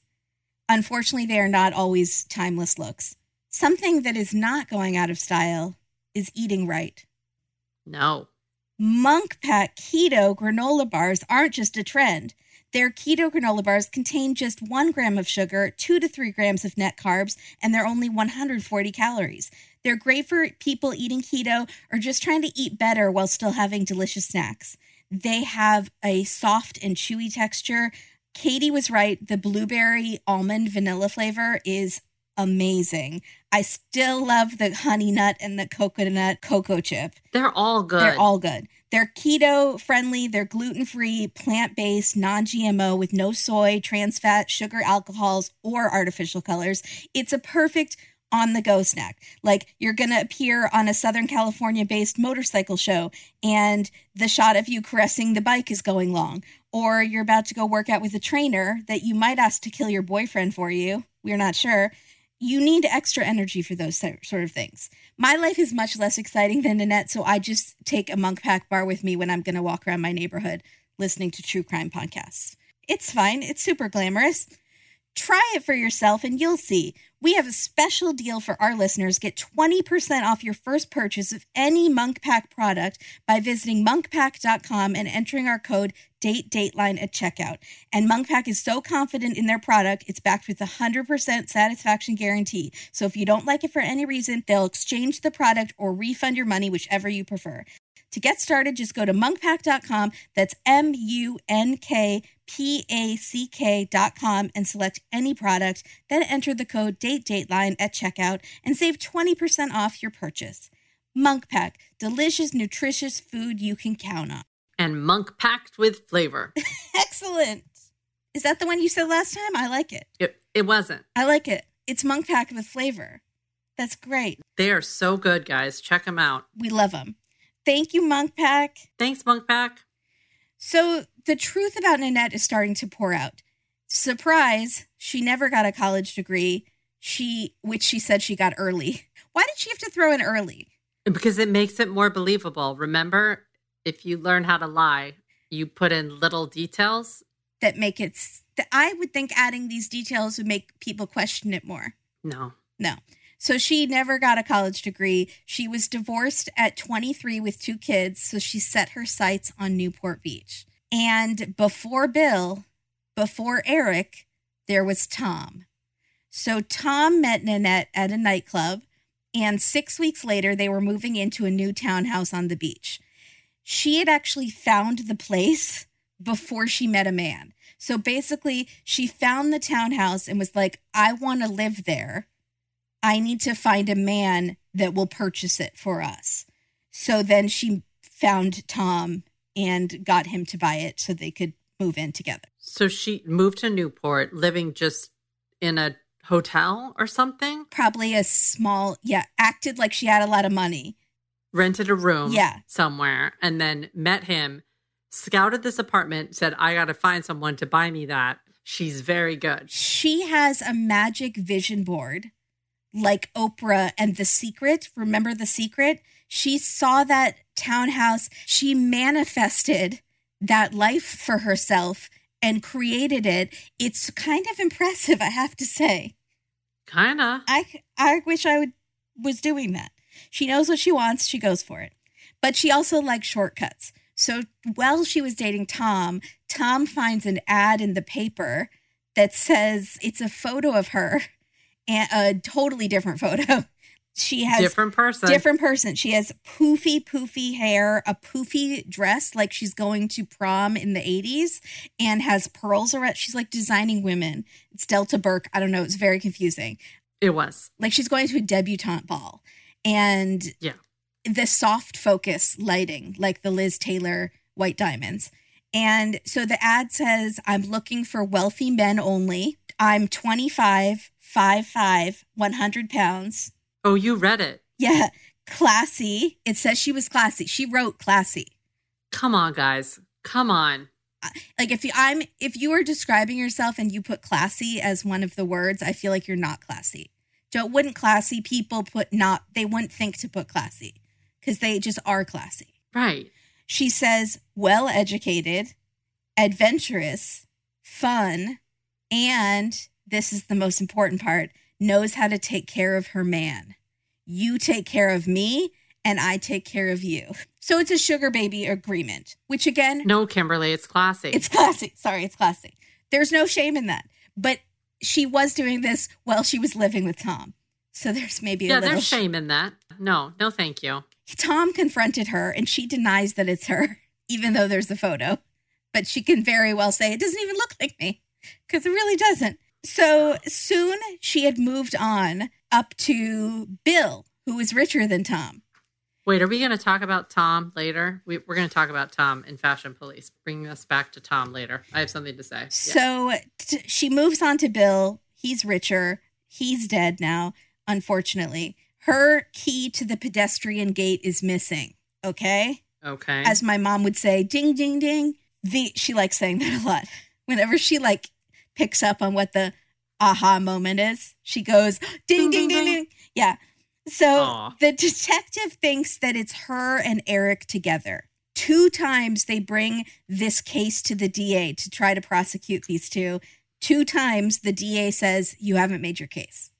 Unfortunately, they are not always timeless looks. Something that is not going out of style is eating right. no. Munk Pack keto granola bars aren't just a trend. Their keto granola bars contain just one gram of sugar, two to three grams of net carbs, and they're only 140 calories. They're great for people eating keto or just trying to eat better while still having delicious snacks. They have a soft and chewy texture. Katie was right. The blueberry almond vanilla flavor is amazing. I still love the honey nut and the coconut cocoa chip. They're all good. They're all good. They're keto friendly, they're gluten free, plant based, non GMO with no soy, trans fat, sugar, alcohols, or artificial colors. It's a perfect on the go snack. Like you're going to appear on a Southern California based motorcycle show and the shot of you caressing the bike is going long. Or you're about to go work out with a trainer that you might ask to kill your boyfriend for you. We're not sure. You need extra energy for those sort of things. My life is much less exciting than Nanette, so I just take a Munk Pack bar with me when I'm going to walk around my neighborhood listening to true crime podcasts. It's fine, it's super glamorous. Try it for yourself and you'll see. We have a special deal for our listeners. Get 20% off your first purchase of any Munk Pack product by visiting munkpack.com and entering our code date dateline at checkout. And Munk Pack is so confident in their product, it's backed with a 100% satisfaction guarantee. So if you don't like it for any reason, they'll exchange the product or refund your money, whichever you prefer. To get started, just go to munkpack.com. That's M U N K P A C K.com and select any product. Then enter the code date dateline at checkout and save 20% off your purchase. Munk Pack, delicious, nutritious food you can count on. and monk packed with flavor. Excellent. Is that the one you said last time? I like it. it, it wasn't. I like it. it's monk pack with flavor. That's great. They are so good, guys. Check them out. We love them. Thank you, Munk Pack. Thanks, Munk Pack. So the truth about Nanette is starting to pour out. Surprise, she never got a college degree. She which she said she got early. Why did she have to throw in early? Because it makes it more believable. Remember, if you learn how to lie, you put in little details. That make it that I would think adding these details would make people question it more. No. No. So she never got a college degree. She was divorced at 23 with two kids, so she set her sights on Newport Beach. And before Bill, before Eric, there was Tom. So Tom met Nanette at a nightclub, and six weeks later, they were moving into a new townhouse on the beach. She had actually found the place before she met a man. So basically, she found the townhouse and was like, I want to live there. I need to find a man that will purchase it for us. So then she found Tom and got him to buy it so they could move in together. So she moved to Newport, living just in a hotel or something, Probably a small, yeah, acted like she had a lot of money. rented a room Yeah. somewhere, and then met him, scouted this apartment, said, I got to find someone to buy me that. She's very good. She has a magic vision board like Oprah and The Secret. Remember The Secret? She saw that townhouse. She manifested that life for herself and created it. It's kind of impressive, I have to say. Kinda. I I wish I would was doing that. She knows what she wants, she goes for it. But she also likes shortcuts. So while she was dating Tom, Tom finds an ad in the paper that says it's a photo of her and a totally different photo. She has Different person. different person. She has poofy, poofy hair, a poofy dress like she's going to prom in the 80s, and has pearls around. She's like designing women. It's Delta Burke. I don't know. It's very confusing. It was. Like she's going to a debutante ball. And Yeah. the soft focus lighting, like the Liz Taylor white diamonds. And so the ad says, I'm looking for wealthy men only. I'm 25, 5'5, 100 pounds. Oh, you read it. Yeah, classy. It says she was classy. She wrote classy. Come on, guys. Come on. Uh, like if you I'm if you are describing yourself and you put classy as one of the words, I feel like you're not classy. Don't wouldn't classy people put not they wouldn't think to put classy because they just are classy. Right. She says well educated, adventurous, fun, and this is the most important part, knows how to take care of her man. You take care of me and I take care of you. So it's a sugar baby agreement, which again, No, Kimberly, it's classy. it's classy. Sorry, it's classy. There's no shame in that. But she was doing this while she was living with Tom. So there's maybe a yeah, little there's shame in that. No, no, thank you. Tom confronted her and she denies that it's her, even though there's a photo. But she can very well say, it doesn't even look like me because it really doesn't. So soon she had moved on up to Bill, who was richer than Tom. Wait, are we going to talk about Tom later? We, we're going to talk about Tom in Fashion Police. Bring us back to Tom later. I have something to say. Yeah. So t- she moves on to Bill. He's richer. He's dead now, unfortunately. Her key to the pedestrian gate is missing. Okay. Okay. As my mom would say, ding, ding, ding. The she likes saying that a lot. Whenever she like picks up on what the aha moment is, she goes, ding, ding, ding, ding. Yeah. So Aw. the detective thinks that it's her and Eric together. Two times they bring this case to the DA to try to prosecute these two. Two times the DA says, You haven't made your case.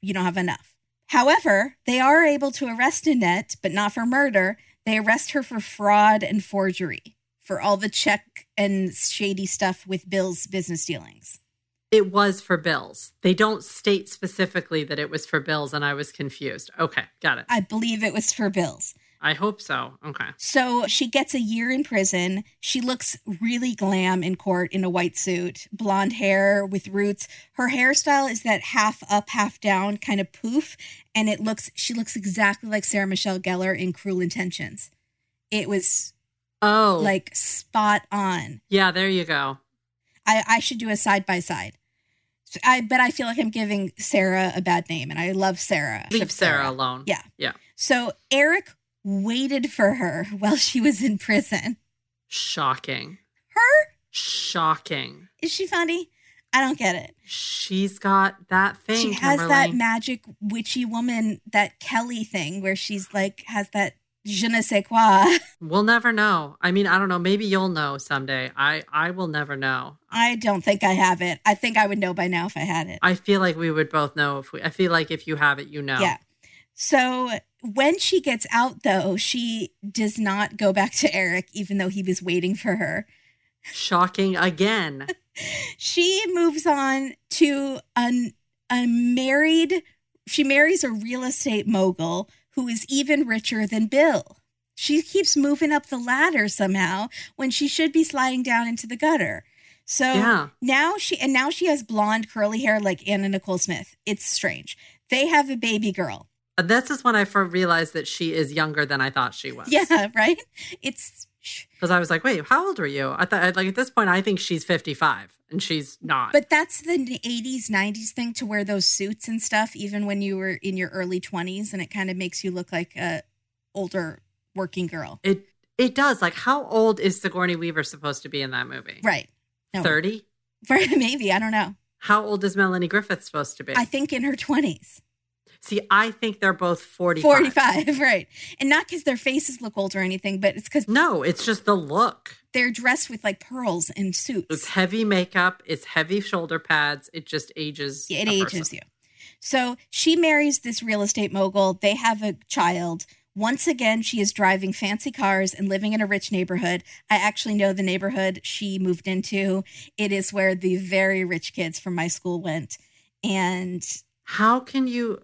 You don't have enough. However, they are able to arrest Nanette, but not for murder. They arrest her for fraud and forgery for all the check and shady stuff with Bill's business dealings. it was for bills. They don't state specifically that it was for bills, and I was confused. Okay, got it. I believe it was for Bill's. I hope so. Okay. So she gets a year in prison. She looks really glam in court in a white suit, blonde hair with roots. Her hairstyle is that half up, half down kind of poof, and it looks she looks exactly like Sarah Michelle Gellar in Cruel Intentions. It was Oh, like spot on. yeah, there you go. I, I should do a side by side. I but I feel like I'm giving Sarah a bad name, and I love Sarah. Leave Ship Sarah alone. Yeah. Yeah. So Eric waited for her while she was in prison. Shocking. Her Shocking. is she funny? I don't get it. She's got that thing. she has that magic witchy woman, that Kelly thing, where she's like has that je ne sais quoi. We'll never know. I mean, I don't know. Maybe you'll know someday. I I will never know. I don't think I have it. I think I would know by now if I had it. I feel like we would both know if we. I feel like if you have it, you know. Yeah. So when she gets out, though, she does not go back to Eric, even though he was waiting for her. Shocking again. She moves on to an, a married, she marries a real estate mogul who is even richer than Bill. She keeps moving up the ladder somehow when she should be sliding down into the gutter. So Yeah. now she and now she has blonde curly hair like Anna Nicole Smith. It's strange. They have a baby girl. This is when I first realized that she is younger than I thought she was. Yeah, right? It's Because I was like, wait, how old are you? I thought, like, at this point, I think she's 55 and she's not. but that's the 80s, 90s thing to wear those suits and stuff even when you were in your early 20s and it kind of makes you look like a older working girl. it it does. Like, how old is Sigourney Weaver supposed to be in that movie? Right. No. 30? Maybe, I don't know. How old is Melanie Griffith supposed to be? I think in her 20s. See, I think they're both 45. 45, right. And not because their faces look old or anything, but it's because No, it's just the look. they're dressed with like pearls and suits. It's heavy makeup, it's heavy shoulder pads. It just ages. Yeah, it ages person. you. So she marries this real estate mogul. They have a child. Once again, she is driving fancy cars and living in a rich neighborhood. I actually know the neighborhood she moved into. It is where the very rich kids from my school went. And How can you?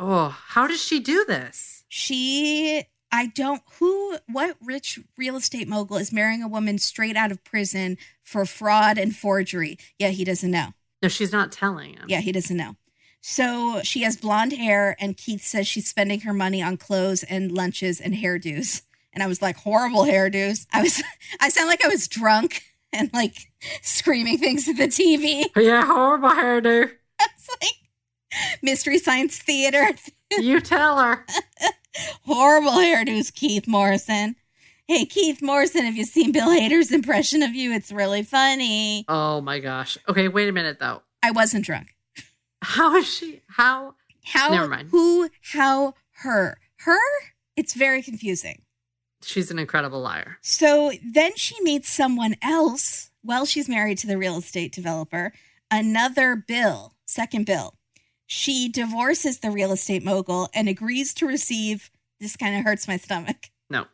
Oh, how does she do this? she, I don't, who, what rich real estate mogul is marrying a woman straight out of prison for fraud and forgery? Yeah, he doesn't know. No, she's not telling him. Yeah, he doesn't know. So she has blonde hair, and Keith says she's spending her money on clothes and lunches and hairdos. And I was like, horrible hairdos. I was, I sound like I was drunk and like screaming things at the TV. Yeah, horrible hairdo. It's like Mystery Science Theater. You tell her. horrible hairdos, Keith Morrison. Hey, Keith Morrison, have you seen Bill Hader's impression of you? It's really funny. Oh my gosh. Okay, wait a minute though. I wasn't drunk. How is she? How? How? Never mind. Who? How? Her? Her? It's very confusing. She's an incredible liar. So then she meets someone else Well, she's married to the real estate developer, another Bill, second Bill. She divorces the real estate mogul and agrees to receive, this kind of hurts my stomach, No,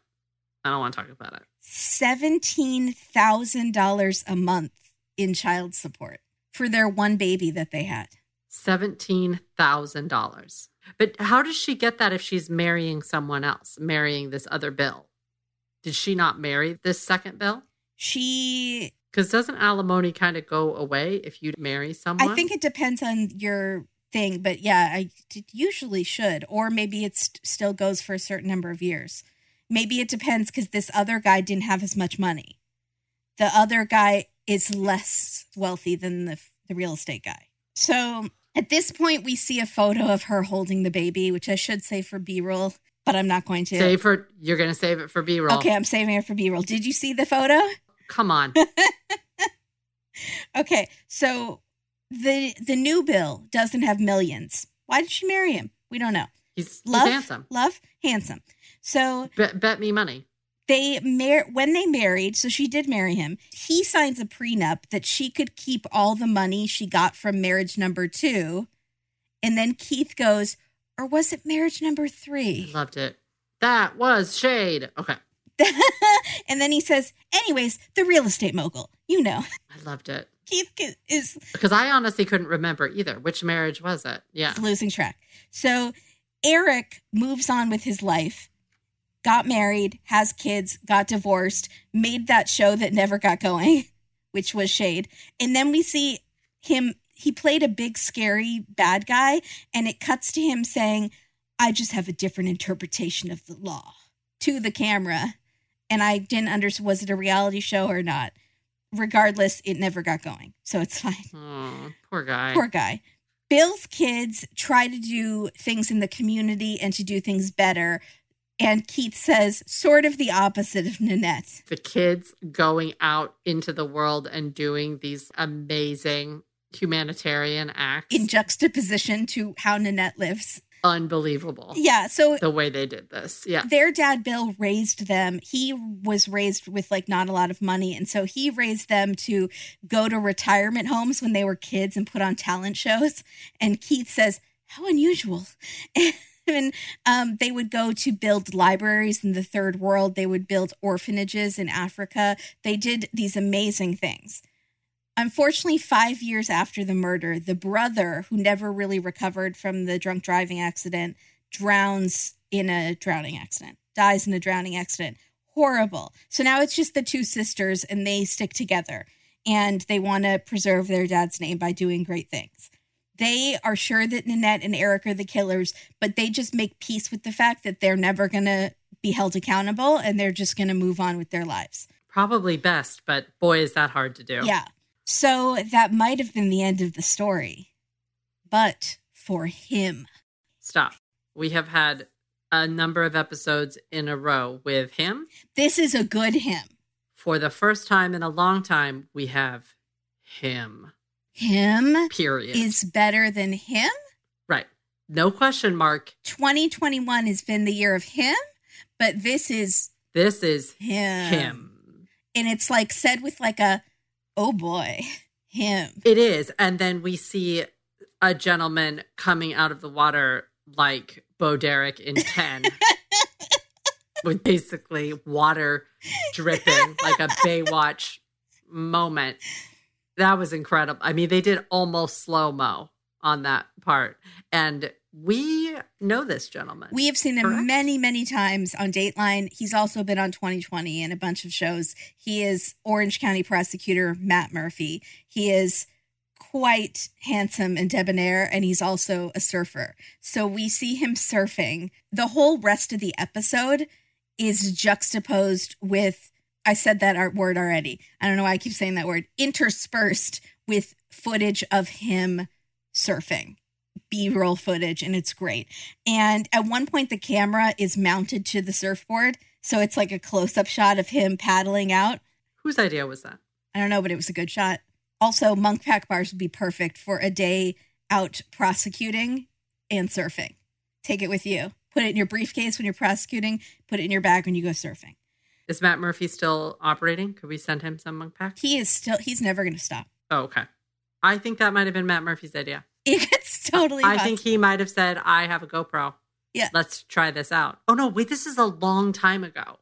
I don't want to talk about it. $17,000 a month in child support for their one baby that they had. Seventeen thousand dollars. But how does she get that if she's marrying someone else, marrying this other Bill? Did she not marry this second Bill? She, Because doesn't alimony kind of go away if you marry someone? I think it depends on your thing, but yeah, I usually should. Or maybe it st- still goes for a certain number of years. Maybe it depends because this other guy didn't have as much money. The other guy is less wealthy than the, the real estate guy. So at this point, we see a photo of her holding the baby, which I should say for B roll, but I'm not going to. save for you're going to save it for B roll. Okay, I'm saving it for B roll. Did you see the photo? Come on. Okay, so the the new Bill doesn't have millions. Why did she marry him? We don't know. He's, he's Love, handsome. love, handsome. So Bet, bet me money. they mar- when they married, so she did marry him. He signs a prenup that she could keep all the money she got from marriage number two, and then Keith goes, or was it marriage number three? Loved it. That was shade. Okay. and then he says, anyways, the real estate mogul, you know, I loved it. Keith is Because I honestly couldn't remember either. Which marriage was it? Yeah. losing track. So Eric moves on with his life, got married, has kids, got divorced, made that show that never got going, which was Shade. And then we see him, he played a big, scary bad guy, and it cuts to him saying, I just have a different interpretation of the law to the camera. And I didn't understand, was it a reality show or not? regardless, it never got going. So it's fine. Oh, poor guy. Poor guy. Bill's kids try to do things in the community and to do things better. And Keith says sort of the opposite of Nanette. the kids going out into the world and doing these amazing humanitarian acts. In juxtaposition to how Nanette lives. Unbelievable. Yeah. So The way they did this. Yeah. their dad Bill raised them. He was raised with like not a lot of money, and so he raised them to go to retirement homes when they were kids and put on talent shows. And Keith says, "How unusual." And um, they would go to build libraries in the third world. They would build orphanages in Africa. They did these amazing things. Unfortunately, five years after the murder, the brother, who never really recovered from the drunk driving accident, drowns in a drowning accident, dies in a drowning accident. Horrible. So now it's just the two sisters and they stick together and they want to preserve their dad's name by doing great things. They are sure that Nanette and Eric are the killers, but they just make peace with the fact that they're never going to be held accountable and they're just going to move on with their lives. Probably best, but boy, is that hard to do. Yeah. So that might have been the end of the story. But for him, Stop. We have had a number of episodes in a row with him. this is a good him. For the first time in a long time, we have him. Him Period. is better than him. right. No question mark. 2021 has been the year of him, but this is This is him. him. And it's like said with like a, oh boy, him. It is. And then we see a gentleman coming out of the water like Bo Derek in 10 with basically water dripping like a Baywatch moment. That was incredible. I mean, they did almost slow mo on that part. And we know this gentleman. We have seen him Correct. many, many times on Dateline. He's also been on 2020 and a bunch of shows. He is Orange County prosecutor Matt Murphy. He is quite handsome and debonair, and he's also a surfer. So we see him surfing. The whole rest of the episode is juxtaposed with, I said that art word already. I don't know why I keep saying that word, interspersed with footage of him surfing. B roll footage, and it's great. And at one point, the camera is mounted to the surfboard. So it's like a close up shot of him paddling out. Whose idea was that? I don't know, but it was a good shot. Also, Munk Pack bars would be perfect for a day out prosecuting and surfing. Take it with you. Put it in your briefcase when you're prosecuting, put it in your bag when you go surfing. Is Matt Murphy still operating? Could we send him some Munk Pack? He is still, he's never going to stop. Oh, okay. I think that might have been Matt Murphy's idea. It's totally I possible. think he might have said, I have a GoPro. Yeah. Let's try this out. Oh, no, wait, this is a long time ago.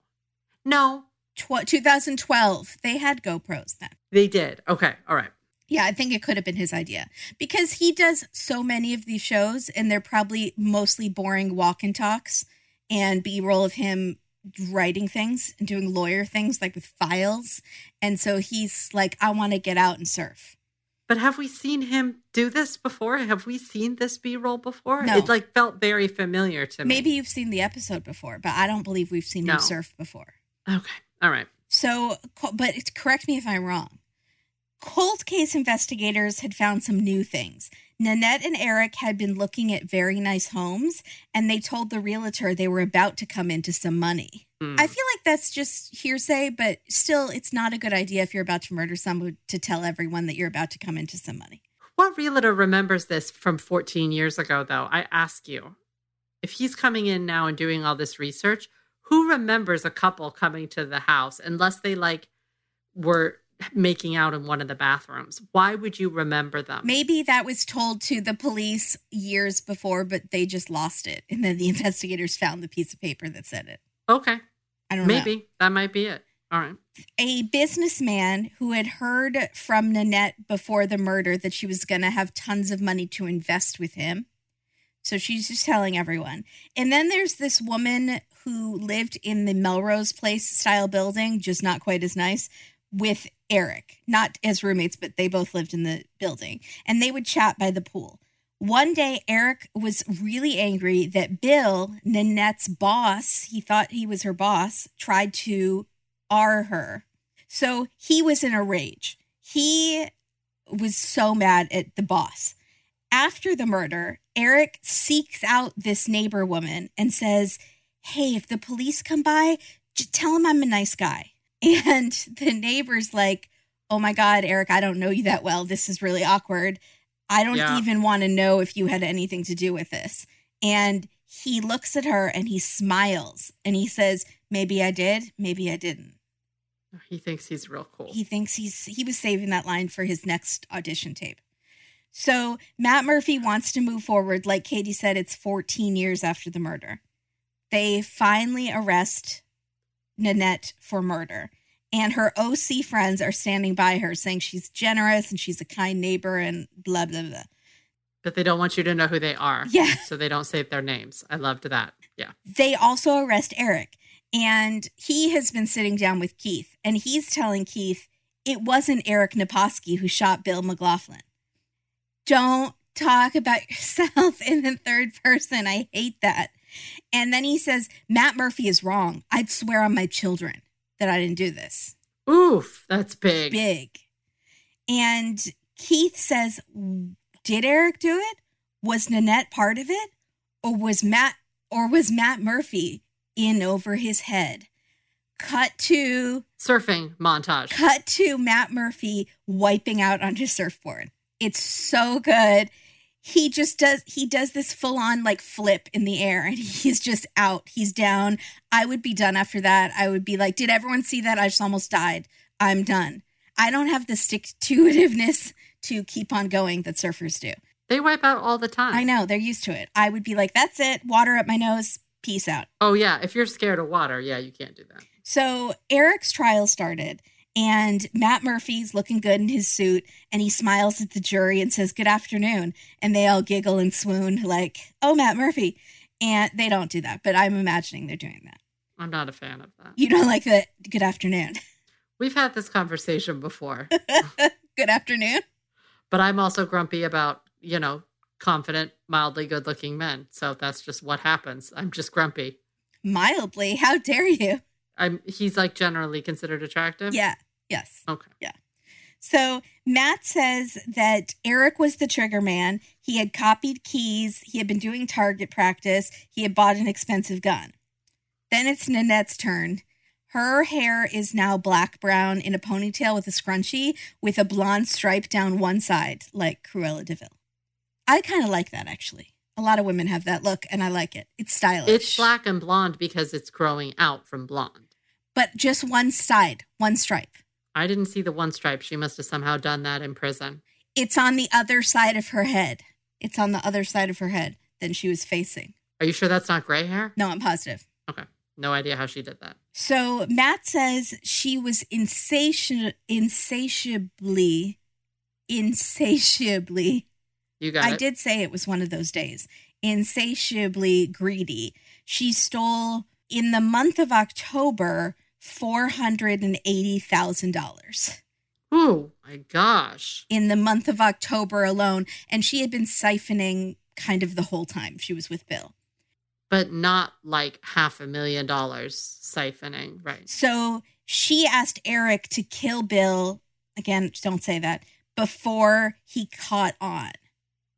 No, Tw- 2012, they had GoPros then. they did. Okay. All right. Yeah, I think it could have been his idea because he does so many of these shows, and they're probably mostly boring walk and talks and B roll of him writing things and doing lawyer things like with files. And so he's like, I want to get out and surf. But have we seen him do this before? Have we seen this B roll before? No. It like felt very familiar to me. Maybe you've seen the episode before, but I don't believe we've seen No. him surf before. Okay. All right. So, but correct me if I'm wrong. Cold case investigators had found some new things. Nanette and Eric had been looking at very nice homes, and they told the realtor they were about to come into some money. Hmm. I feel like that's just hearsay, but still, it's not a good idea if you're about to murder someone to tell everyone that you're about to come into some money. What realtor remembers this from 14 years ago, though? I ask you. If he's coming in now and doing all this research, who remembers a couple coming to the house unless they like were making out in one of the bathrooms? Why would you remember them? Maybe that was told to the police years before, but they just lost it. And then the investigators found the piece of paper that said it. Okay. I don't know. Maybe that might be it. All right. a businessman who had heard from Nanette before the murder that she was going to have tons of money to invest with him. So she's just telling everyone. And then there's this woman who lived in the Melrose Place style building, just not quite as nice, with Eric, not as roommates, but they both lived in the building. And they would chat by the pool. One day, Eric was really angry that Bill, Nanette's boss, he thought he was her boss, tried to R her. So he was in a rage. He was so mad at the boss. After the murder, Eric seeks out this neighbor woman and says, Hey, if the police come by, tell them I'm a nice guy. And the neighbor's like, Oh my God, Eric, I don't know you that well. This is really awkward. I don't Yeah. even want to know if you had anything to do with this. And he looks at her and he smiles and he says, Maybe I did, maybe I didn't. He thinks he's real cool. He thinks he's he was saving that line for his next audition tape. So Matt Murphy wants to move forward. Like Katie said, it's 14 years after the murder. They finally arrest Nanette for murder. And her OC friends are standing by her saying she's generous and she's a kind neighbor and blah, blah, blah. but they don't want you to know who they are. Yeah. So they don't say their names. I loved that. Yeah. They also arrest Eric. And he has been sitting down with Keith and he's telling Keith it wasn't Eric Naposki who shot Bill McLaughlin. Don't talk about yourself in the third person. I hate that. And then he says, Matt Murphy is wrong. I'd swear on my children that I didn't do this. Oof, that's big. Big. And Keith says, Did Eric do it? Was Nanette part of it? Or was Matt or was Matt Murphy in over his head? Cut to Surfing montage. cut to Matt Murphy wiping out on his surfboard. It's so good. He just does he does this full on like flip in the air and he's just out. He's down. I would be done after that. I would be like, did everyone see that? I just almost died. I'm done. I don't have the stick to itiveness to keep on going that surfers do. They wipe out all the time. I know, they're used to it. I would be like, that's it, water up my nose, peace out. Oh yeah, if you're scared of water, yeah, you can't do that. So Eric's trial started, and Matt Murphy's looking good in his suit, and he smiles at the jury and says, Good afternoon. And they all giggle and swoon, like, Oh, Matt Murphy. And they don't do that, but I'm imagining they're doing that. I'm not a fan of that. You don't like the good afternoon. We've had this conversation before, good afternoon. but I'm also grumpy about, you know, confident, mildly good looking men. So that's just what happens. I'm just grumpy. Mildly. How dare you? I'm he's like generally considered attractive. Yeah. Yes. Okay. Yeah. So Matt says that Eric was the trigger man. He had copied keys. He had been doing target practice. He had bought an expensive gun. Then it's Nanette's turn. Her hair is now black brown in a ponytail with a scrunchie with a blonde stripe down one side, like Cruella de Vil. I kind of like that actually. A lot of women have that look, and I like it. It's stylish. It's black and blonde because it's growing out from blonde. but just one side, one stripe. I didn't see the one stripe. She must have somehow done that in prison. It's on the other side of her head. It's on the other side of her head than she was facing. Are you sure that's not gray hair? No, I'm positive. Okay. No idea how she did that. So Matt says she was insati- insatiably, insatiably. You got I it. did say it was one of those days. Insatiably greedy. She stole in the month of October four hundred and eighty thousand dollars Oh my gosh. in the month of October alone, and she had been siphoning kind of the whole time she was with Bill. But not like half a million dollars siphoning. Right. So she asked Eric to kill Bill. Again, don't say that before he caught on.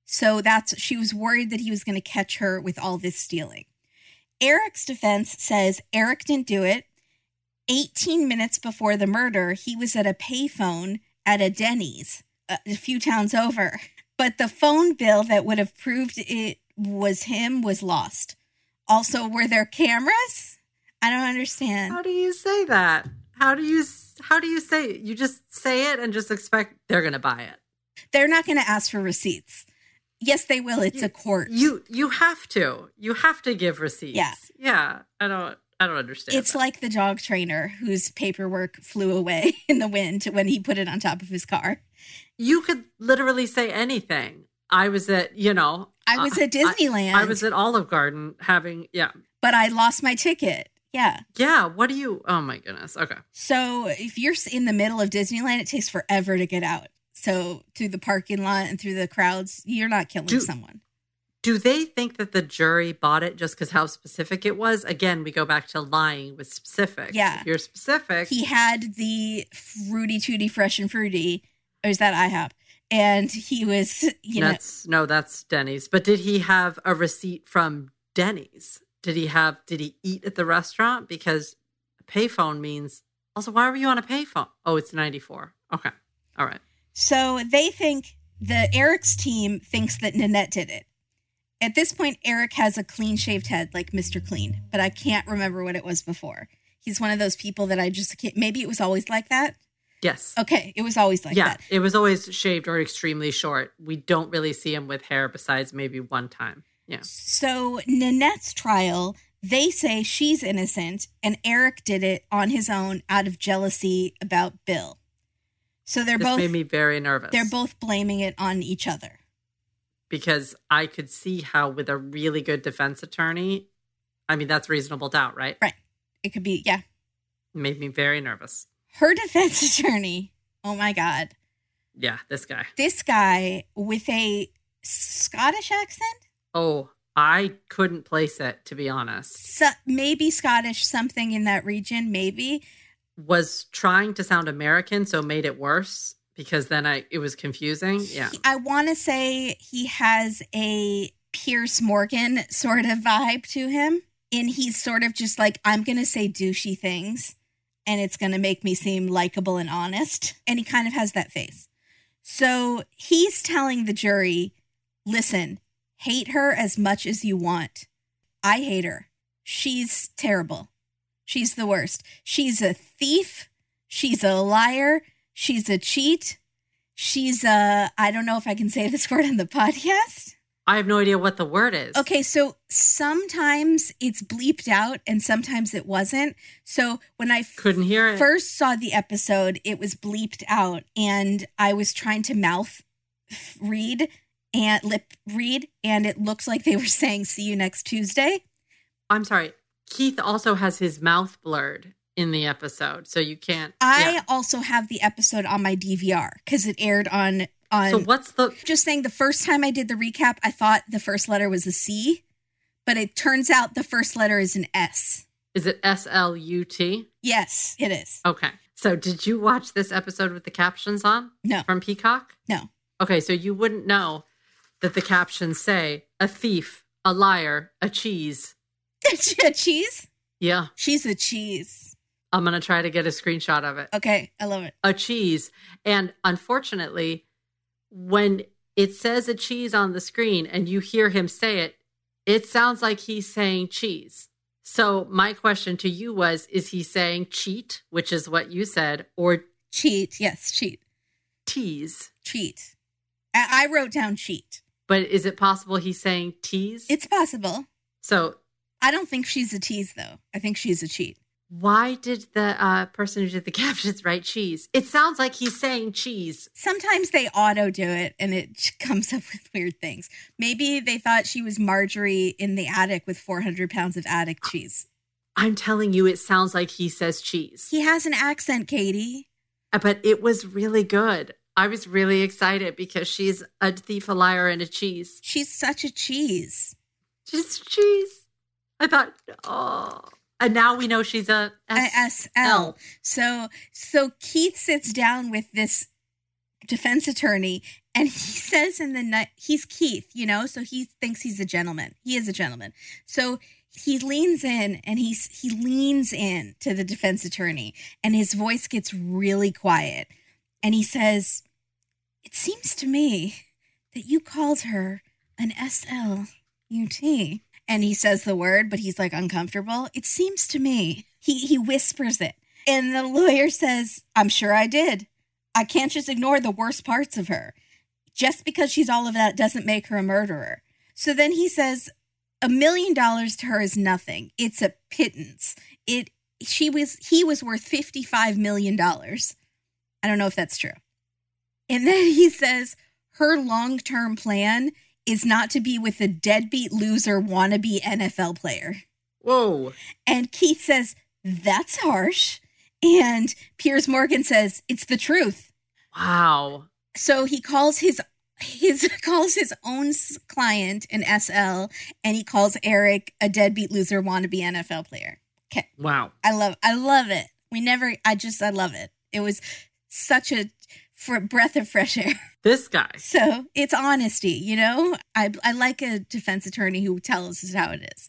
So that's she was worried that he was going to catch her with all this stealing. Eric's defense says Eric didn't do it. 18 minutes before the murder, he was at a payphone at a Denny's a few towns over. But the phone bill that would have proved it was him was lost. Also, were there cameras? I don't understand. How do you say that? How do you how do you say it? You just say it and just expect they're going to buy it. They're not going to ask for receipts. Yes, they will. It's a court. You you have to. You have to give receipts. Yeah. Yeah. I don't I don't understand. it's that. like the dog trainer whose paperwork flew away in the wind when he put it on top of his car. you could literally say anything. I was at, you know, I was uh, at Disneyland, I, was at Olive Garden having yeah. but I lost my ticket. Yeah. Yeah, what do you Oh my goodness. Okay. So if you're in the middle of Disneyland, it takes forever to get out. So through the parking lot and through the crowds, you're not killing Do- someone. Do they think that the jury bought it just because how specific it was? Again, we go back to lying with specific. Yeah. If you're specific. He had the fruity tooty fresh and fruity, or is that IHOP? And he was, you know, that's no, that's Denny's. But did he have a receipt from Denny's? Did he have did he eat at the restaurant? Because a payphone means also why were you on a payphone? Oh, it's 94. Okay. All right. So they think the Eric's team thinks that Nanette did it. At this point, Eric has a clean shaved head like Mr. Clean, but I can't remember what it was before. He's one of those people that I just can't. Maybe it was always like that. Yes. Okay, it was always like yeah, that. it was always shaved or extremely short. We don't really see him with hair besides maybe one time. Yeah. So Nanette's trial, they say she's innocent, and Eric did it on his own out of jealousy about Bill. So they're This both made me very nervous. they're both blaming it on each other. Because I could see how with a really good defense attorney, I mean that's reasonable doubt, right? Right. It could be yeah. It made me very nervous. Her defense attorney. Oh my god. Yeah, this guy. This guy with a Scottish accent? Oh, I couldn't place it to be honest. So, maybe Scottish, something in that region, maybe. Was trying to sound American, so made it worse because then I it was confusing. Yeah. He- I want to say he has a Piers Morgan sort of vibe to him. And he's sort of just like, I'm going to say douchey things and it's going to make me seem likable and honest. And he kind of has that face. So he's telling the jury listen, hate her as much as you want. I hate her. She's terrible. She's the worst. She's a thief. She's a liar. She's a cheat. She's a, I don't know if I can say this word on the podcast. I have no idea what the word is. Okay, so sometimes it's bleeped out and sometimes it wasn't. So when I Couldn't hear it. first saw the episode, it was bleeped out and I was trying to mouth read and lip read and it looked like they were saying see you next Tuesday. I'm sorry. Keith also has his mouth blurred in the episode, so you can't. I yeah. also have the episode on my DVR cuz it aired on on So what's the just saying the first time I did the recap, I thought the first letter was a C, but it turns out the first letter is an S. is it S L U T? Yes, it is. Okay. So did you watch this episode with the captions on No, from Peacock? no. Okay, so you wouldn't know that the captions say a thief, a liar, a cheese. a cheese? Yeah, She's a cheese. I'm going to try to get a screenshot of it. Okay, I love it. A cheese. And unfortunately, when it says a cheese on the screen and you hear him say it, it sounds like he's saying cheese. So my question to you was is he saying cheat, which is what you said, or Cheat. Yes, cheat. tease? Cheat. I, I wrote down cheat. But is it possible he's saying tease? It's possible. so I don't think she's a tease, though. I think she's a cheat. Why did the uh, person who did the captions write cheese? It sounds like he's saying cheese. Sometimes they auto do it and it comes up with weird things. Maybe they thought she was Marjorie in the attic with 400 pounds of attic cheese. I'm telling you, it sounds like he says cheese. He has an accent, Katie. Uh, But it was really good. I was really excited because she's a thief, a liar, and a cheese. She's such a cheese. She's cheese. I thought, oh. And now we know she's a S- SL. So so Keith sits down with this defense attorney and he says in the night he's Keith, you know, so he thinks he's a gentleman. He is a gentleman. So he leans in and he's he leans in to the defense attorney and his voice gets really quiet and he says, "It seems to me that you called her an SLUT." And he says the word, but he's like uncomfortable. It seems to me. He he whispers it. And the lawyer says, "I'm sure I did. I can't just ignore the worst parts of her. Just because she's all of that doesn't make her a murderer." So then he says, "A million dollars to her is nothing. It's a pittance. It she was he was worth 55 million dollars. I don't know if that's true." And then he says, "Her long-term plan is not to be with a deadbeat loser wannabe NFL player." Whoa. And Keith says, That's harsh. And Piers Morgan says, It's the truth. Wow. So he calls his He calls his own client an SL, and he calls Eric a deadbeat loser wannabe NFL player. Okay, Wow. I love, I love it. We never, I just, I love it. It was such a for breath of fresh air. This guy. So it's honesty, you know. I I like a defense attorney who tells us how it is.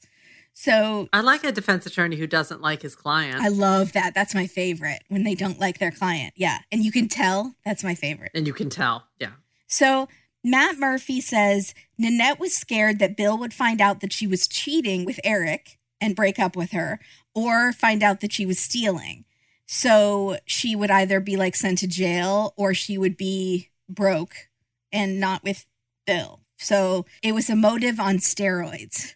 So I like a defense attorney who doesn't like his client. I love that. That's my favorite when they don't like their client. Yeah, and you can tell that's my favorite. and you can tell. Yeah. So Matt Murphy says Nanette was scared that Bill would find out that she was cheating with Eric and break up with her, or find out that she was stealing. So she would either be like sent to jail or she would be broke and not with Bill. So it was a motive on steroids.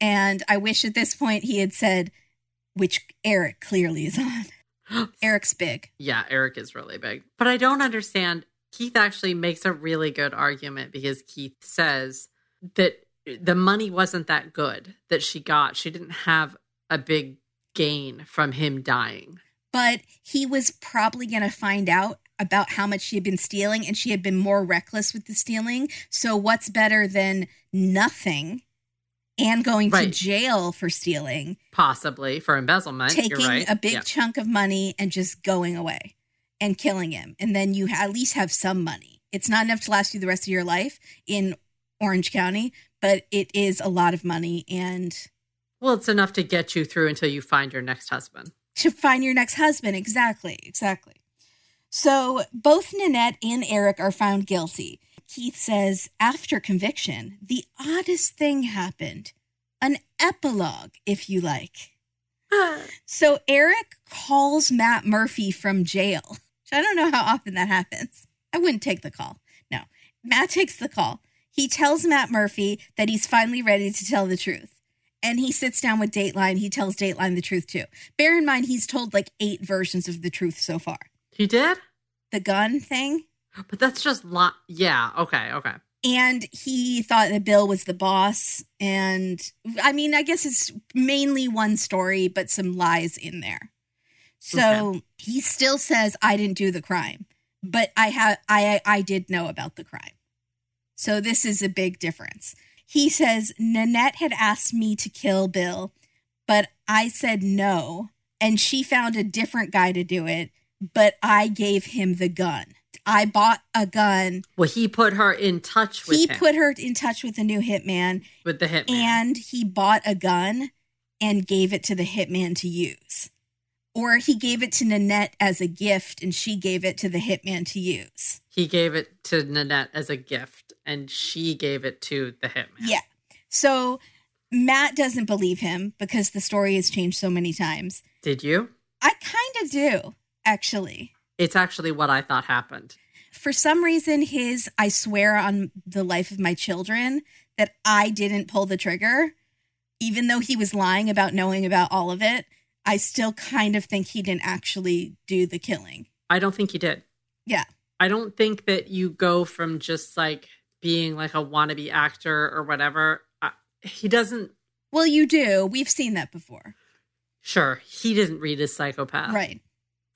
And I wish at this point he had said, which Eric clearly is on. Eric's big. Yeah, Eric is really big. But I don't understand. Keith actually makes a really good argument because Keith says that the money wasn't that good that she got. She didn't have a big gain from him dying. But he was probably going to find out about how much she had been stealing and she had been more reckless with the stealing. So, what's better than nothing and going Right. to jail for stealing, Possibly for embezzlement. You're taking right. a big Yeah. chunk of money and just going away and killing him? And then you at least have some money. It's not enough to last you the rest of your life in Orange County, but it is a lot of money and Well, it's enough to get you through until you find your next husband. To find your next husband. Exactly, exactly. So both Nanette and Eric are found guilty. Keith says after conviction, the oddest thing happened an epilogue, if you like. So Eric calls Matt Murphy from jail. I don't know how often that happens. I wouldn't take the call. No, Matt takes the call. He tells Matt Murphy that he's finally ready to tell the truth. And he sits down with Dateline. He tells Dateline the truth too. Bear in mind, he's told like eight versions of the truth so far. He did? The gun thing, But that's just lot. Yeah. Okay. Okay. and he thought that Bill was the boss. And I mean, I guess it's mainly one story, but some lies in there. So he still says, I didn't do the crime, but I have, I, I did know about the crime. So this is a big difference. He says, Nanette had asked me to kill Bill, but I said no. And she found a different guy to do it, but I gave him the gun. I bought a gun. Well, he put her in touch with He him, put her in touch with a new hitman with the hitman. and he bought a gun and gave it to the hitman to use. Or he gave it to Nanette as a gift and she gave it to the hitman to use. he gave it to Nanette as a gift, and she gave it to the hitman. Yeah. So Matt doesn't believe him because the story has changed so many times. Did you? I kind of do, actually. It's actually what I thought happened. For some reason, his I swear on the life of my children that I didn't pull the trigger, even though he was lying about knowing about all of it. I still kind of think he didn't actually do the killing. I don't think he did. Yeah. I don't think that you go from just like being like a wannabe actor or whatever. I, he doesn't. Well, you do. We've seen that before. Sure, he didn't read his psychopath. Right.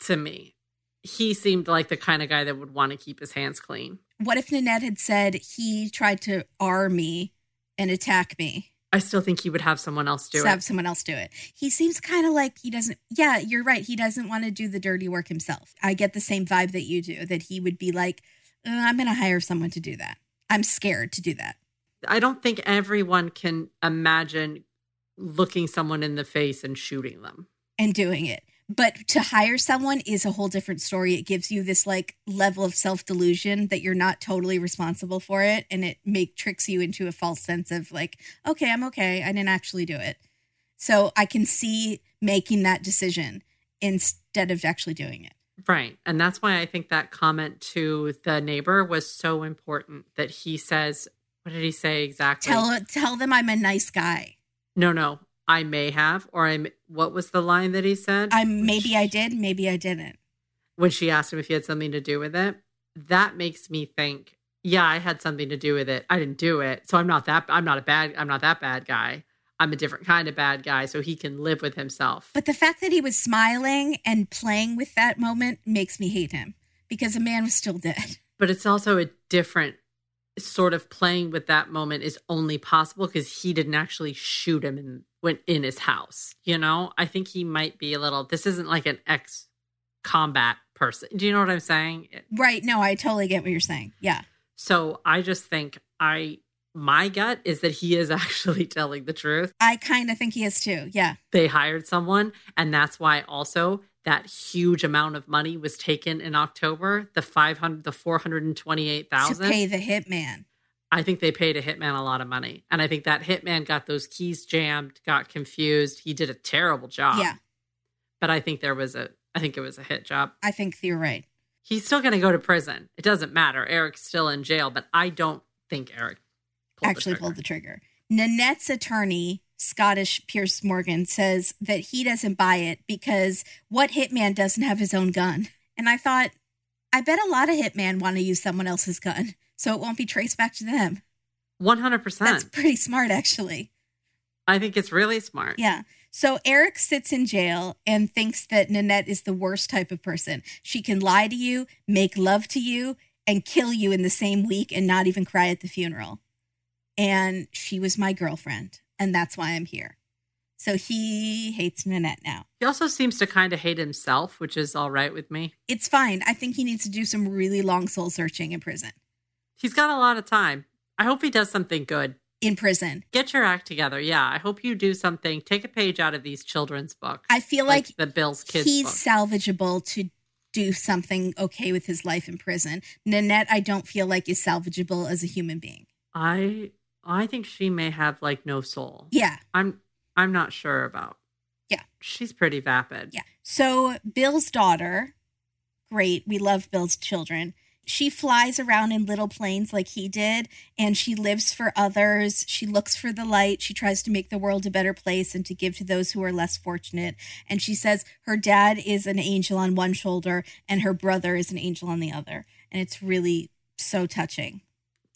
To me, he seemed like the kind of guy that would want to keep his hands clean. What if Nanette had said he tried to R me and attack me? I still think he would have someone else do to it. have someone else do it. He seems kind of like he doesn't. Yeah, you're right. He doesn't want to do the dirty work himself. I get the same vibe that you do. That he would be like, "Uh, "I'm going to hire someone to do that. I'm scared to do that." I don't think everyone can imagine looking someone in the face and shooting them. and doing it. But to hire someone is a whole different story. It gives you this like level of self delusion that you're not totally responsible for it, and it make tricks you into a false sense of like, okay, I'm okay. I didn't actually do it. So I can see making that decision instead of actually doing it. Right. And that's why I think that comment to the neighbor was so important that he says, what did he say exactly? Tell tell them I'm a nice guy. no, no, I may have, or I'm, what was the line that he said? I'm maybe I did, maybe I didn't. when she asked him if he had something to do with it, that makes me think, yeah, I had something to do with it. I didn't do it. So I'm not that, I'm not a bad, I'm not that bad guy. I'm a different kind of bad guy. So he can live with himself. But the fact that he was smiling and playing with that moment makes me hate him because a man was still dead. but it's also a different sort of playing with that moment is only possible because he didn't actually shoot him in went in his house. You know, I think he might be a little. This isn't like an ex combat person. Do you know what I'm saying? Right. No, I totally get what you're saying. Yeah. So I just think I my gut is that he is actually telling the truth. I kind of think he is too. Yeah. They hired someone, and that's why also that huge amount of money was taken in October, the 500 the 428,000 to pay the hitman. I think they paid a hitman a lot of money. And I think that hitman got those keys jammed, got confused. He did a terrible job. Yeah. But I think there was a I think it was a hit job. I think you're right. He's still going to go to prison. It doesn't matter. Eric's still in jail, but I don't think Eric pulled actually pulled the trigger. Nanette's attorney, Scottish Piers Morgan, says that he doesn't buy it because what hitman doesn't have his own gun? And I thought, I bet a lot of hitman want to use someone else's gun, so it won't be traced back to them. 100%. That's pretty smart, actually. I think it's really smart. Yeah. So Eric sits in jail and thinks that Nanette is the worst type of person. She can lie to you, make love to you, and kill you in the same week and not even cry at the funeral. And she was my girlfriend, and that's why I'm here. So he hates Nanette now. He also seems to kind of hate himself, which is all right with me. It's fine. I think he needs to do some really long soul searching in prison. He's got a lot of time. I hope he does something good in prison. Get your act together. Yeah, I hope you do something. Take a page out of these children's books. I feel like, like the Bill's kids. He's book. salvageable to do something okay with his life in prison. Nanette, I don't feel like is salvageable as a human being. I I think she may have like no soul. Yeah. I'm I'm not sure about. Yeah. She's pretty vapid. Yeah. So Bill's daughter, great. We love Bill's children she flies around in little planes like he did and she lives for others she looks for the light she tries to make the world a better place and to give to those who are less fortunate and she says her dad is an angel on one shoulder and her brother is an angel on the other and it's really so touching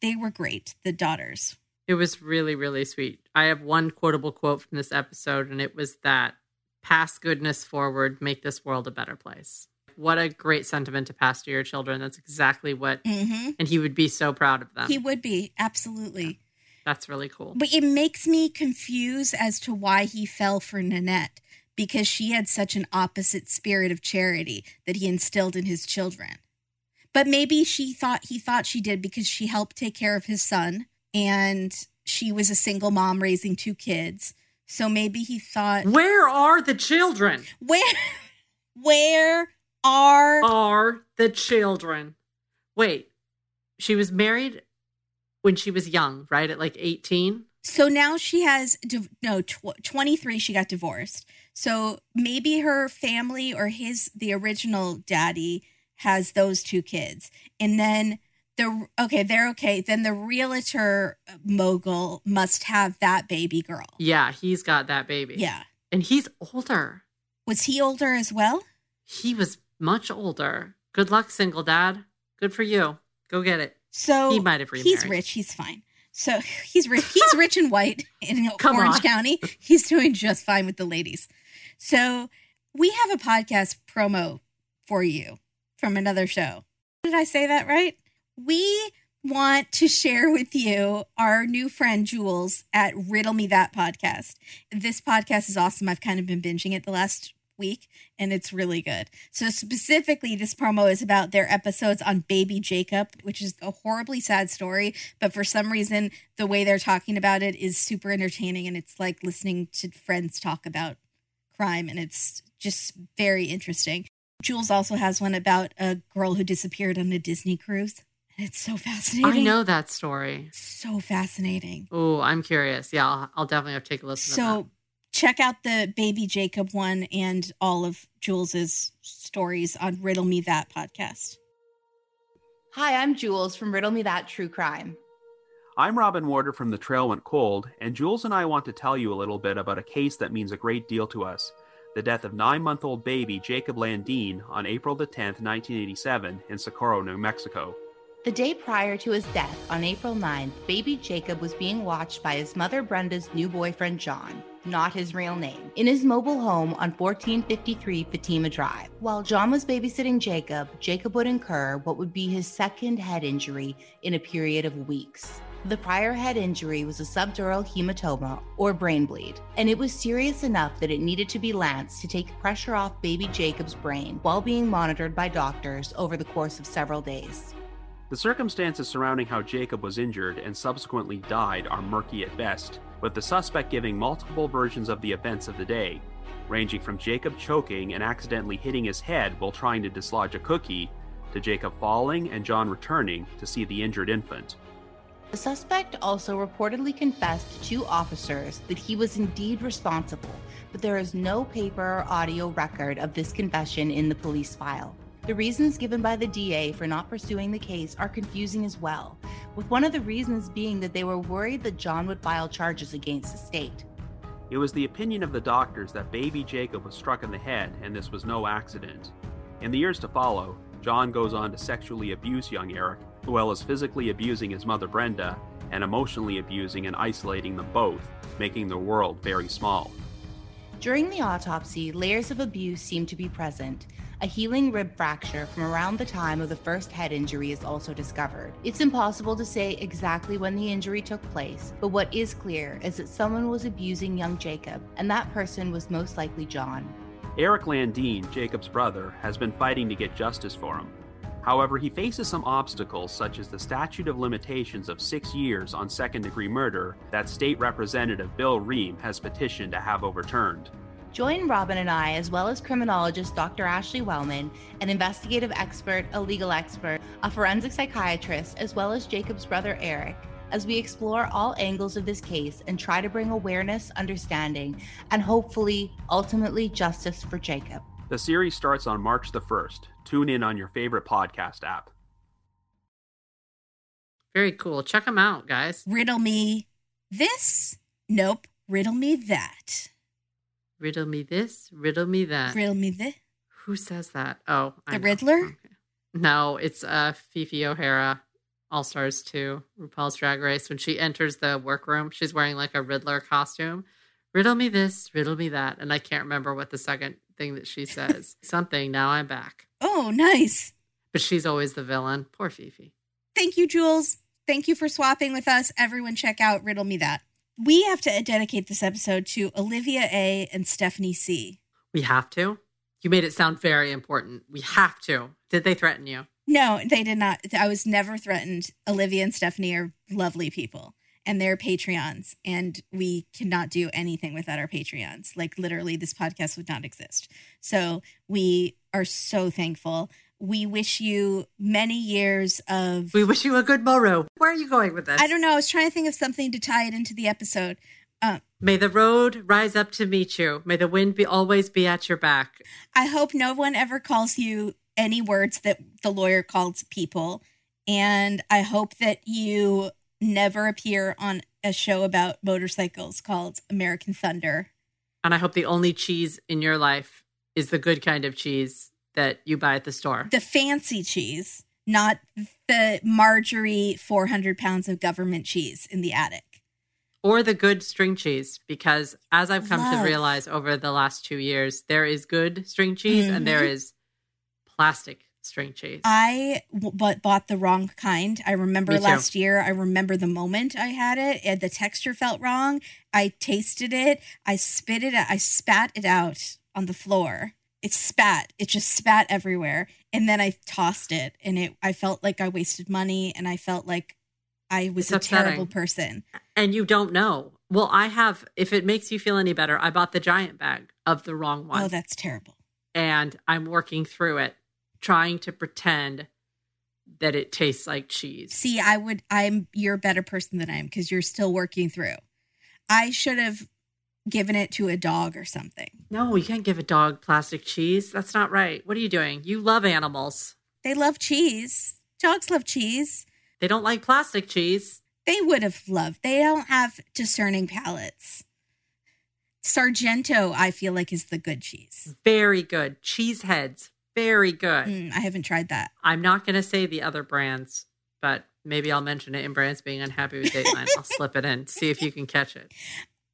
they were great the daughters it was really really sweet i have one quotable quote from this episode and it was that pass goodness forward make this world a better place what a great sentiment to pass to your children. That's exactly what, mm-hmm. and he would be so proud of them. He would be, absolutely. That's really cool. But it makes me confused as to why he fell for Nanette because she had such an opposite spirit of charity that he instilled in his children. But maybe she thought he thought she did because she helped take care of his son and she was a single mom raising two kids. So maybe he thought Where are the children? Where where are are the children. Wait, she was married when she was young, right? At like 18? So now she has no tw- 23 she got divorced. So maybe her family or his the original daddy has those two kids. And then the okay, they're okay. Then the realtor uh, mogul must have that baby girl. Yeah, he's got that baby. Yeah. And he's older. Was he older as well? He was much older. Good luck, single dad. Good for you. Go get it. So he might have remarried. He's rich. He's fine. So he's rich. He's rich and white in Orange on. County. He's doing just fine with the ladies. So we have a podcast promo for you from another show. Did I say that right? We want to share with you our new friend Jules at Riddle Me That podcast. This podcast is awesome. I've kind of been binging it the last week and it's really good. So specifically this promo is about their episodes on baby Jacob, which is a horribly sad story, but for some reason the way they're talking about it is super entertaining and it's like listening to friends talk about crime and it's just very interesting. Jules also has one about a girl who disappeared on a Disney cruise. It's so fascinating. I know that story. So fascinating. Oh, I'm curious. Yeah, I'll, I'll, definitely have to take a listen. So check out the baby Jacob one and all of Jules's stories on Riddle Me That podcast. Hi, I'm Jules from Riddle Me That True Crime. I'm Robin Warder from The Trail Went Cold, and Jules and I want to tell you a little bit about a case that means a great deal to us the death of nine month old baby Jacob Landine on April the 10th, 1987, in Socorro, New Mexico. The day prior to his death on April 9th, baby Jacob was being watched by his mother Brenda's new boyfriend John, not his real name, in his mobile home on 1453 Fatima Drive. While John was babysitting Jacob, Jacob would incur what would be his second head injury in a period of weeks. The prior head injury was a subdural hematoma or brain bleed, and it was serious enough that it needed to be lanced to take pressure off baby Jacob's brain while being monitored by doctors over the course of several days. The circumstances surrounding how Jacob was injured and subsequently died are murky at best, with the suspect giving multiple versions of the events of the day, ranging from Jacob choking and accidentally hitting his head while trying to dislodge a cookie, to Jacob falling and John returning to see the injured infant. The suspect also reportedly confessed to officers that he was indeed responsible, but there is no paper or audio record of this confession in the police file. The reasons given by the DA for not pursuing the case are confusing as well, with one of the reasons being that they were worried that John would file charges against the state. It was the opinion of the doctors that baby Jacob was struck in the head and this was no accident. In the years to follow, John goes on to sexually abuse young Eric, as well as physically abusing his mother Brenda and emotionally abusing and isolating them both, making the world very small. During the autopsy, layers of abuse seem to be present. A healing rib fracture from around the time of the first head injury is also discovered. It's impossible to say exactly when the injury took place, but what is clear is that someone was abusing young Jacob, and that person was most likely John. Eric Landine, Jacob's brother, has been fighting to get justice for him. However, he faces some obstacles, such as the statute of limitations of six years on second degree murder that State Representative Bill Rehm has petitioned to have overturned. Join Robin and I, as well as criminologist Dr. Ashley Wellman, an investigative expert, a legal expert, a forensic psychiatrist, as well as Jacob's brother Eric, as we explore all angles of this case and try to bring awareness, understanding, and hopefully, ultimately, justice for Jacob. The series starts on March the 1st. Tune in on your favorite podcast app. Very cool. Check them out, guys. Riddle me this. Nope. Riddle me that. Riddle me this, riddle me that. Riddle me this. Who says that? Oh, I The know. Riddler? Okay. No, it's uh Phi Phi O'Hara, All Stars 2, RuPaul's Drag Race. When she enters the workroom, she's wearing like a Riddler costume. Riddle me this, riddle me that. And I can't remember what the second thing that she says. Something, now I'm back. Oh, nice. But she's always the villain. Poor Phi Phi. Thank you, Jules. Thank you for swapping with us. Everyone, check out Riddle Me That. We have to dedicate this episode to Olivia A. and Stephanie C. We have to? You made it sound very important. We have to. Did they threaten you? No, they did not. I was never threatened. Olivia and Stephanie are lovely people and they're Patreons, and we cannot do anything without our Patreons. Like, literally, this podcast would not exist. So, we are so thankful. We wish you many years of. We wish you a good morrow. Where are you going with this? I don't know. I was trying to think of something to tie it into the episode. Uh, May the road rise up to meet you. May the wind be always be at your back. I hope no one ever calls you any words that the lawyer calls people. And I hope that you never appear on a show about motorcycles called American Thunder. And I hope the only cheese in your life is the good kind of cheese that you buy at the store. The fancy cheese, not the Marjorie 400 pounds of government cheese in the attic. Or the good string cheese, because as I've come Love. to realize over the last two years, there is good string cheese and there Mhm. is plastic string cheese. I w- but bought the wrong kind. I remember last year. I remember the moment I had it. and The texture felt wrong. I tasted it. I spit it. I spat it out on the floor. It spat. It just spat everywhere. And then I tossed it, and it. I felt like I wasted money, and I felt like I was It's a terrible person. and you don't know. Well, I have, if it makes you feel any better, I bought the giant bag of the wrong oh, one. Oh, that's terrible. and I'm working through it, trying to pretend that it tastes like cheese. See, I would. I'm. You're a better person than I am because you're still working through. I should have given it to a dog or something. No, you can't give a dog plastic cheese. That's not right. What are you doing? You love animals. They love cheese. Dogs love cheese. They don't like plastic cheese. They would have loved. They don't have discerning palates. Sargento, I feel like, is the good cheese. Very good. Cheese heads. Very good. Mm, I haven't tried that. I'm not going to say the other brands but maybe I'll mention it in Brands being unhappy with Dateline. I'll slip it in, see if you can catch it.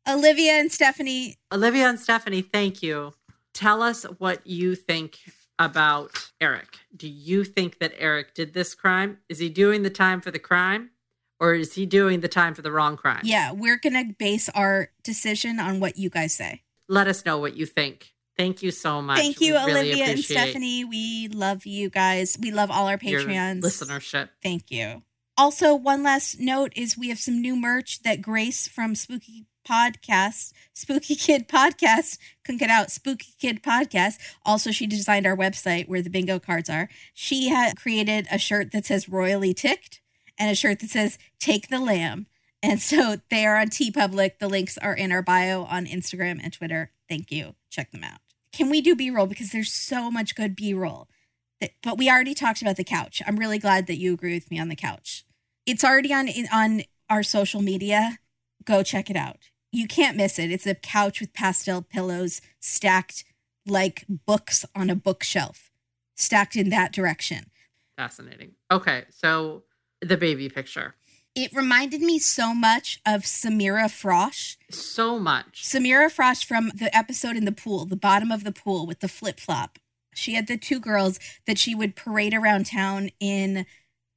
Olivia and Stephanie, Olivia and Stephanie, thank you. Tell us what you think about Eric. Do you think that Eric did this crime? Is he doing the time for the crime? Or is he doing the time for the wrong crime? yeah, we're going to base our decision on what you guys say. Let us know what you think. Thank you so much. Thank you, We really Olivia and Stephanie. We love you guys. We love all our Patreons. listenership. Thank you. Also, one last note is we have some new merch that Grace from Spooky Podcast, Spooky Kid Podcast, couldn't get out. Spooky Kid Podcast. Also, she designed our website where the bingo cards are. She had created a shirt that says Royally Ticked and a shirt that says Take the Lamb. And so they are on TeePublic. The links are in our bio on Instagram and Twitter. Thank you. Check them out. Can we do B roll? Because there's so much good B roll. But we already talked about the couch. I'm really glad that you agree with me on the couch. It's already on on our social media. Go check it out. You can't miss it. It's a couch with pastel pillows stacked like books on a bookshelf, stacked in that direction. Fascinating. Okay, so the baby picture. It reminded me so much of Samira Frosh. So much. Samira Frost from the episode in the pool, the bottom of the pool with the flip flop. She had the two girls that she would parade around town in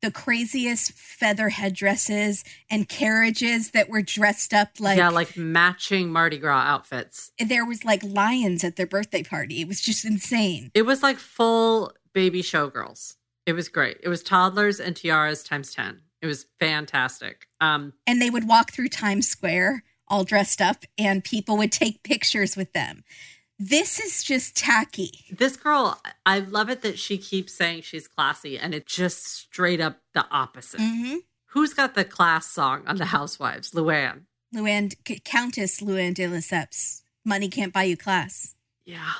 the craziest feather headdresses and carriages that were dressed up like yeah, like matching Mardi Gras outfits. there was like lions at their birthday party. It was just insane. It was like full baby showgirls. It was great. It was toddlers and tiaras times 10. It was fantastic. Um, And they would walk through Times Square all dressed up and people would take pictures with them. This is just tacky. this girl, I love it that she keeps saying she's classy and it's just straight up the opposite. hmm Who's got the class song on the Housewives? Luann. Luann, C- Countess Luann de Lesseps. Money can't buy you class. Yeah.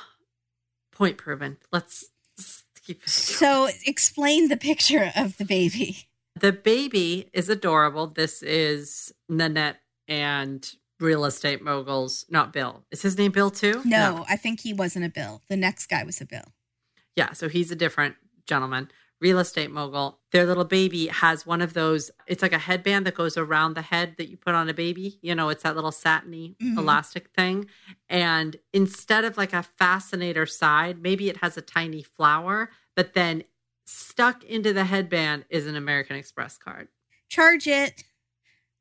Point proven. Let's, let's keep it. So explain the picture of the baby. The baby is adorable. This is Nanette and real estate moguls, not Bill. Is his name Bill too? No, I think he wasn't a bill. The next guy was a bill. Yeah, so he's a different gentleman, real estate mogul. Their little baby has one of those, it's like a headband that goes around the head that you put on a baby. You know, it's that little satiny Mhm. elastic thing. And instead of like a fascinator side, maybe it has a tiny flower, but then stuck into the headband is an American Express card. Charge it.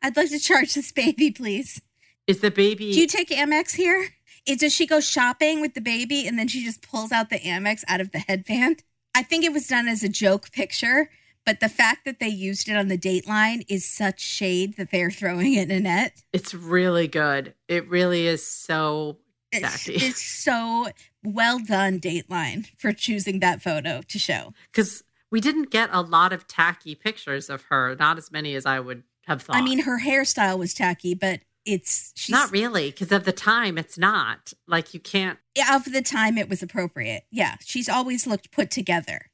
I'd like to charge this baby, please. Is the baby Do you take Amex here? Is, does she go shopping with the baby and then she just pulls out the Amex out of the headband? I think it was done as a joke picture, but the fact that they used it on the Dateline is such shade that they're throwing it in a net. It's really good. It really is so It's, it's so well done, Dateline, for choosing that photo to show. because we didn't get a lot of tacky pictures of her, not as many as I would have thought. I mean, her hairstyle was tacky, but it's she's not really, because of the time, it's not like you can't. of the time it was appropriate. Yeah, she's always looked put together.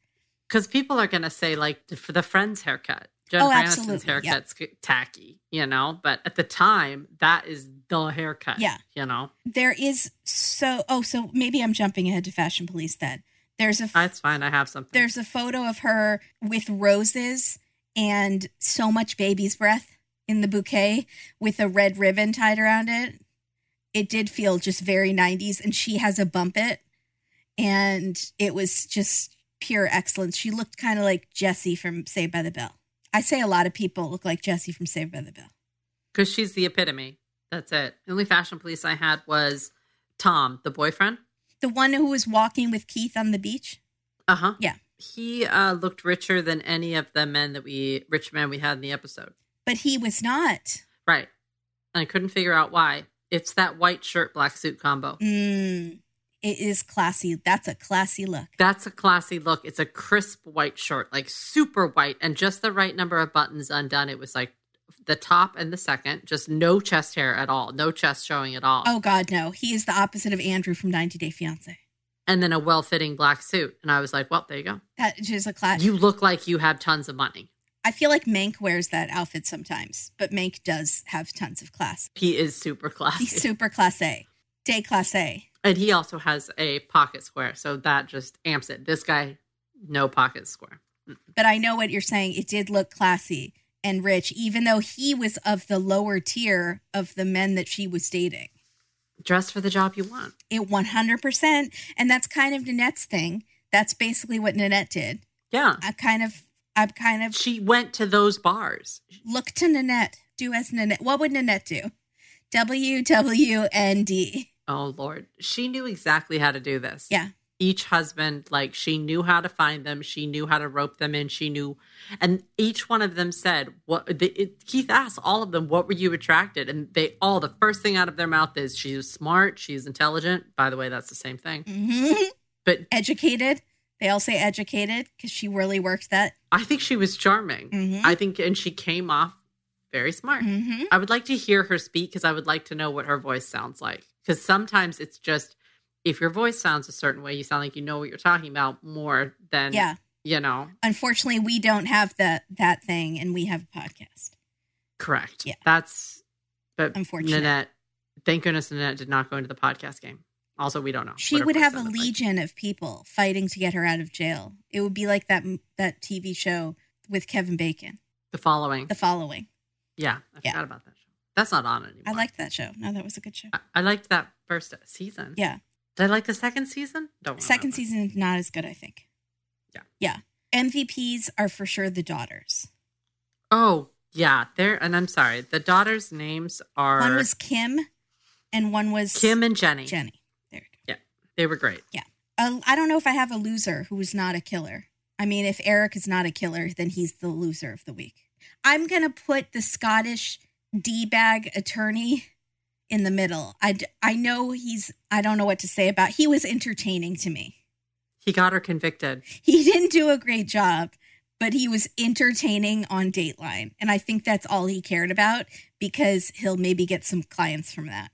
Because people are gonna say like for the Friends haircut, Jen Oh, yeah. haircut's tacky, you know. But at the time, that is the haircut. Yeah. you know. There is so oh, so maybe I'm jumping ahead to Fashion Police then. There's a That's fine. I have something. there's a photo of her with roses and so much baby's breath in the bouquet with a red ribbon tied around it. It did feel just very 90s and she has a bump it and it was just pure excellence. She looked kind of like Jessie from Saved by the Bell. I say a lot of people look like Jessie from Saved by the Bell. because she's the epitome. That's it. The only fashion police I had was Tom, the boyfriend. The one who was walking with Keith on the beach? Uh huh. Yeah. He uh, looked richer than any of the men that we, rich men we had in the episode. But he was not. Right. And I couldn't figure out why. It's that white shirt, black suit combo. Mm, it is classy. That's a classy look. That's a classy look. It's a crisp white shirt, like super white, and just the right number of buttons undone. It was like the top and the second, just no chest hair at all, no chest showing at all. Oh God, no. He is the opposite of Andrew from 90 Day Fiance. And then a well fitting black suit. And I was like, well, there you go. That is a class. You look like you have tons of money. I feel like Mank wears that outfit sometimes, but Mank does have tons of class. He is super classy. He's super class A, day class A. And he also has a pocket square. So that just amps it. This guy, no pocket square. But I know what you're saying. It did look classy and rich, even though he was of the lower tier of the men that she was dating. Dress for the job you want. It 100%. And that's kind of Nanette's thing. That's basically what Nanette did. Yeah. I kind of, I kind of She went to those bars. look to Nanette. Do as Nanette. What would Nanette do? W W N D. Oh Lord. She knew exactly how to do this. Yeah. Each husband, like she knew how to find them. She knew how to rope them in. She knew, and each one of them said, "What?" The, it, Keith asked all of them, "What were you attracted?" And they all, the first thing out of their mouth is, "She's smart. She's intelligent." By the way, that's the same thing. hmm But Educated. They all say educated because she really worked that. I think she was charming. Mhm. I think, and she came off very smart. hmm I would like to hear her speak because I would like to know what her voice sounds like. Because sometimes it's just if your voice sounds a certain way, you sound like you know what you're talking about more than Yeah. you know. Unfortunately, we don't have that that thing, and we have a podcast. Correct. Yeah. That's but Unfortunate. Nanette. Thank goodness Nanette did not go into the podcast game. Also, we don't know. She would have a sounded like. legion of people fighting to get her out of jail. It would be like that that TV show with Kevin Bacon, The following. The Following. yeah, I Yeah. forgot about that show. That's not on anymore. I liked that show. No, that was a good show. I, I liked that first season. Yeah. Did I like the second season? Don't Second remember. season not as good, I think. Yeah. Yeah. MVPs are for sure the daughters. Oh yeah, there. And I'm sorry. The daughters' names are One was Kim, and one was Kim and Jenny. Jenny. They were great. Yeah. Uh, I don't know if I have a loser who is not a killer. I mean, if Eric is not a killer, then he's the loser of the week. I'm gonna put the Scottish d bag attorney in the middle. I d- I know he's. I don't know what to say about. He was entertaining to me. He got her convicted. He didn't do a great job, but he was entertaining on Dateline. And I think that's all he cared about because he'll maybe get some clients from that.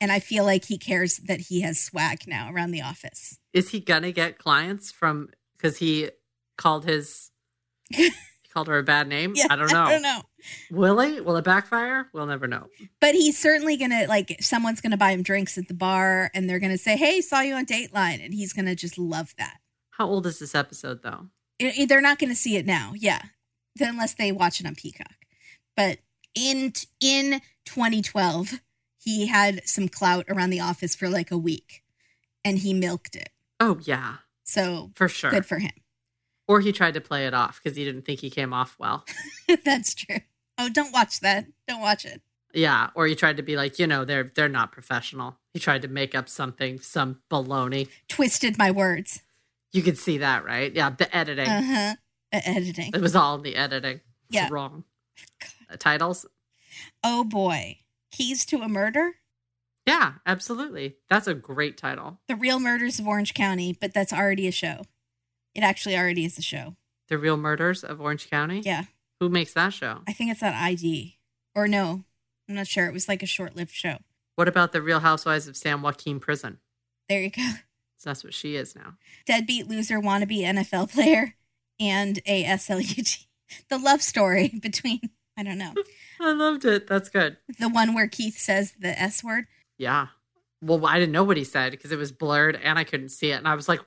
And I feel like he cares that he has swag now around the office. Is he gonna get clients from because he called his he called her a bad name? Yeah, I don't know. I don't know. Will he? Will it backfire? We'll never know. But he's certainly to, like, someone's to buy him drinks at the bar and they're to say, Hey, saw you on Dateline. And he's to just love that. How old is this episode though? I- I- they're not to see it now. Yeah. Unless they watch it on Peacock. But in in 2012, he had some clout around the office for like a week and he milked it. Oh yeah, So for sure. good for him. or he tried to play it off because he didn't think he came off well. That's true. Oh, don't watch that. Don't watch it. Yeah, or he tried to be like, you know, they're they're not professional. He tried to make up something, some baloney. Twisted my words. You could see that, right? Yeah, the editing. Uh huh. editing. It was all the editing. It's Yeah. wrong. The titles. Oh boy. Keys to a murder? Yeah, absolutely. That's a great title. The Real Murders of Orange County, but that's already a show. It actually already is a show. The Real Murders of Orange County. Yeah. Who makes that show? I think it's on ID. Or no, I'm not sure. It was like a short lived show. What about the Real Housewives of San Joaquin Prison? There you go. So that's what she is now. Deadbeat loser wannabe NFL player and a SLUT. The love story between, I don't know, I loved it. That's good. the one where Keith says the S word. Yeah. Well, I didn't know what he said because it was blurred and I couldn't see it. And I was like,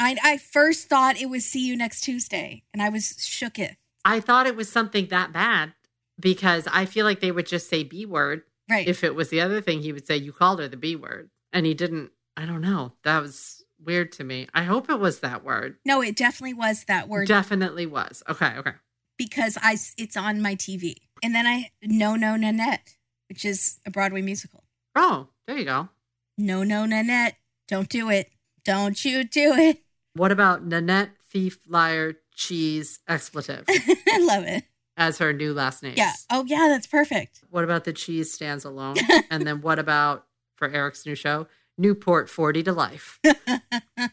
I, I first thought it was see you next Tuesday and I was shooketh. I thought it was something that bad because I feel like they would just say B word. Right. If it was the other thing, he would say, You called her the B word. And he didn't. I don't know. That was weird to me. I hope it was that word. no, it definitely was that word Definitely was. Okay. Okay. Because I it's on my TV. And then I No No Nanette, which is a Broadway musical. Oh, there you go. No No Nanette, don't do it. Don't you do it. What about Nanette, thief, liar, cheese, expletive I love it. as her new last name? Yeah. Oh yeah, that's perfect. What about the cheese stands alone? and then what about for Eric's new show, Newport 40 to life? what?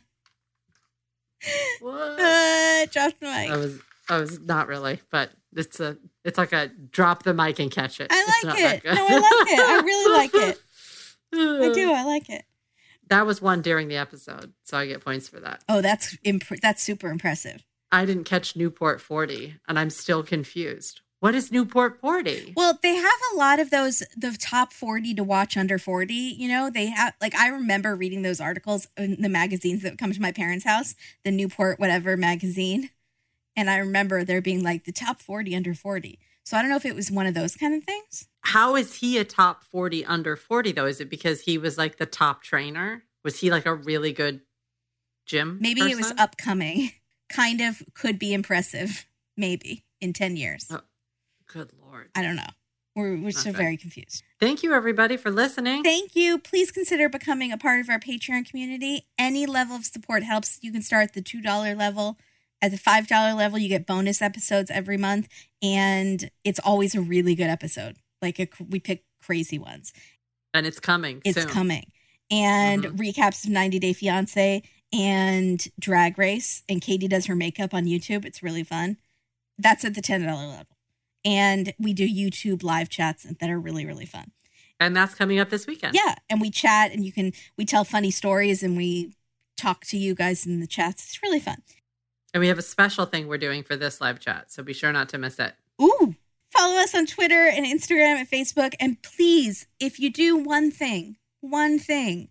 Uh, dropped the mic. I was I was not really, but it's a it's like a drop the mic and catch it. I like it. No, I like it. I really like it. I do. I like it. That was one during the episode, so I get points for that. Oh, that's imp- that's super impressive. I didn't catch Newport 40, and I'm still confused. What is Newport 40? Well, they have a lot of those the top 40 to watch under 40, you know. They have like I remember reading those articles in the magazines that come to my parents' house, the Newport whatever magazine. And I remember there being like the top 40 under 40. So I don't know if it was one of those kind of things. How is he a top 40 under 40 though? Is it because he was like the top trainer? Was he like a really good gym? Maybe it was upcoming. Kind of could be impressive, maybe in 10 years. Oh. Good lord. I don't know. We're, we're Okay. very confused. Thank you everybody for listening. Thank you. Please consider becoming a part of our Patreon community. Any level of support helps. You can start at the $2 level. At the $5 level, you get bonus episodes every month. And it's always a really good episode. Like a, we pick crazy ones. and it's coming. It's soon. coming. And Mhm. recaps of 90 Day Fiance and Drag Race. And Katie does her makeup on YouTube. It's really fun. That's at the $10 level. And we do YouTube live chats that are really, really fun. And that's coming up this weekend. Yeah. And we chat and you can, we tell funny stories and we talk to you guys in the chats. It's really fun. And we have a special thing we're doing for this live chat. So be sure not to miss it. Ooh. Follow us on Twitter and Instagram and Facebook. And please, if you do one thing, one thing,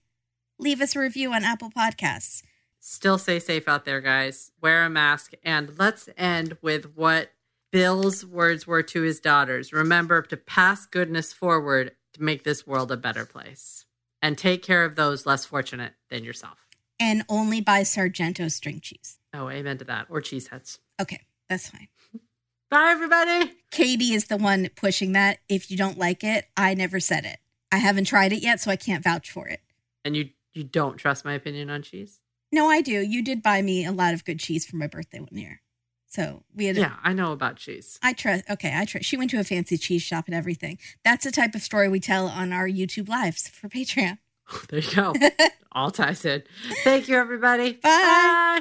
leave us a review on Apple Podcasts. Still stay safe out there, guys. Wear a mask. And let's end with what Bill's words were to his daughters. Remember to pass goodness forward to make this world a better place. And take care of those less fortunate than yourself. And only buy Sargento string cheese. Oh, amen to that. Or cheeseheads. Okay, that's fine. Bye, everybody. Katie is the one pushing that. If you don't like it, I never said it. I haven't tried it yet, so I can't vouch for it. And you you don't trust my opinion on cheese? No, I do. You did buy me a lot of good cheese for my birthday one year. So we had. Yeah, I know about cheese. I trust. Okay, I trust. She went to a fancy cheese shop and everything. That's the type of story we tell on our YouTube lives for Patreon. There you go. All ties in. Thank you, everybody. Bye. Bye.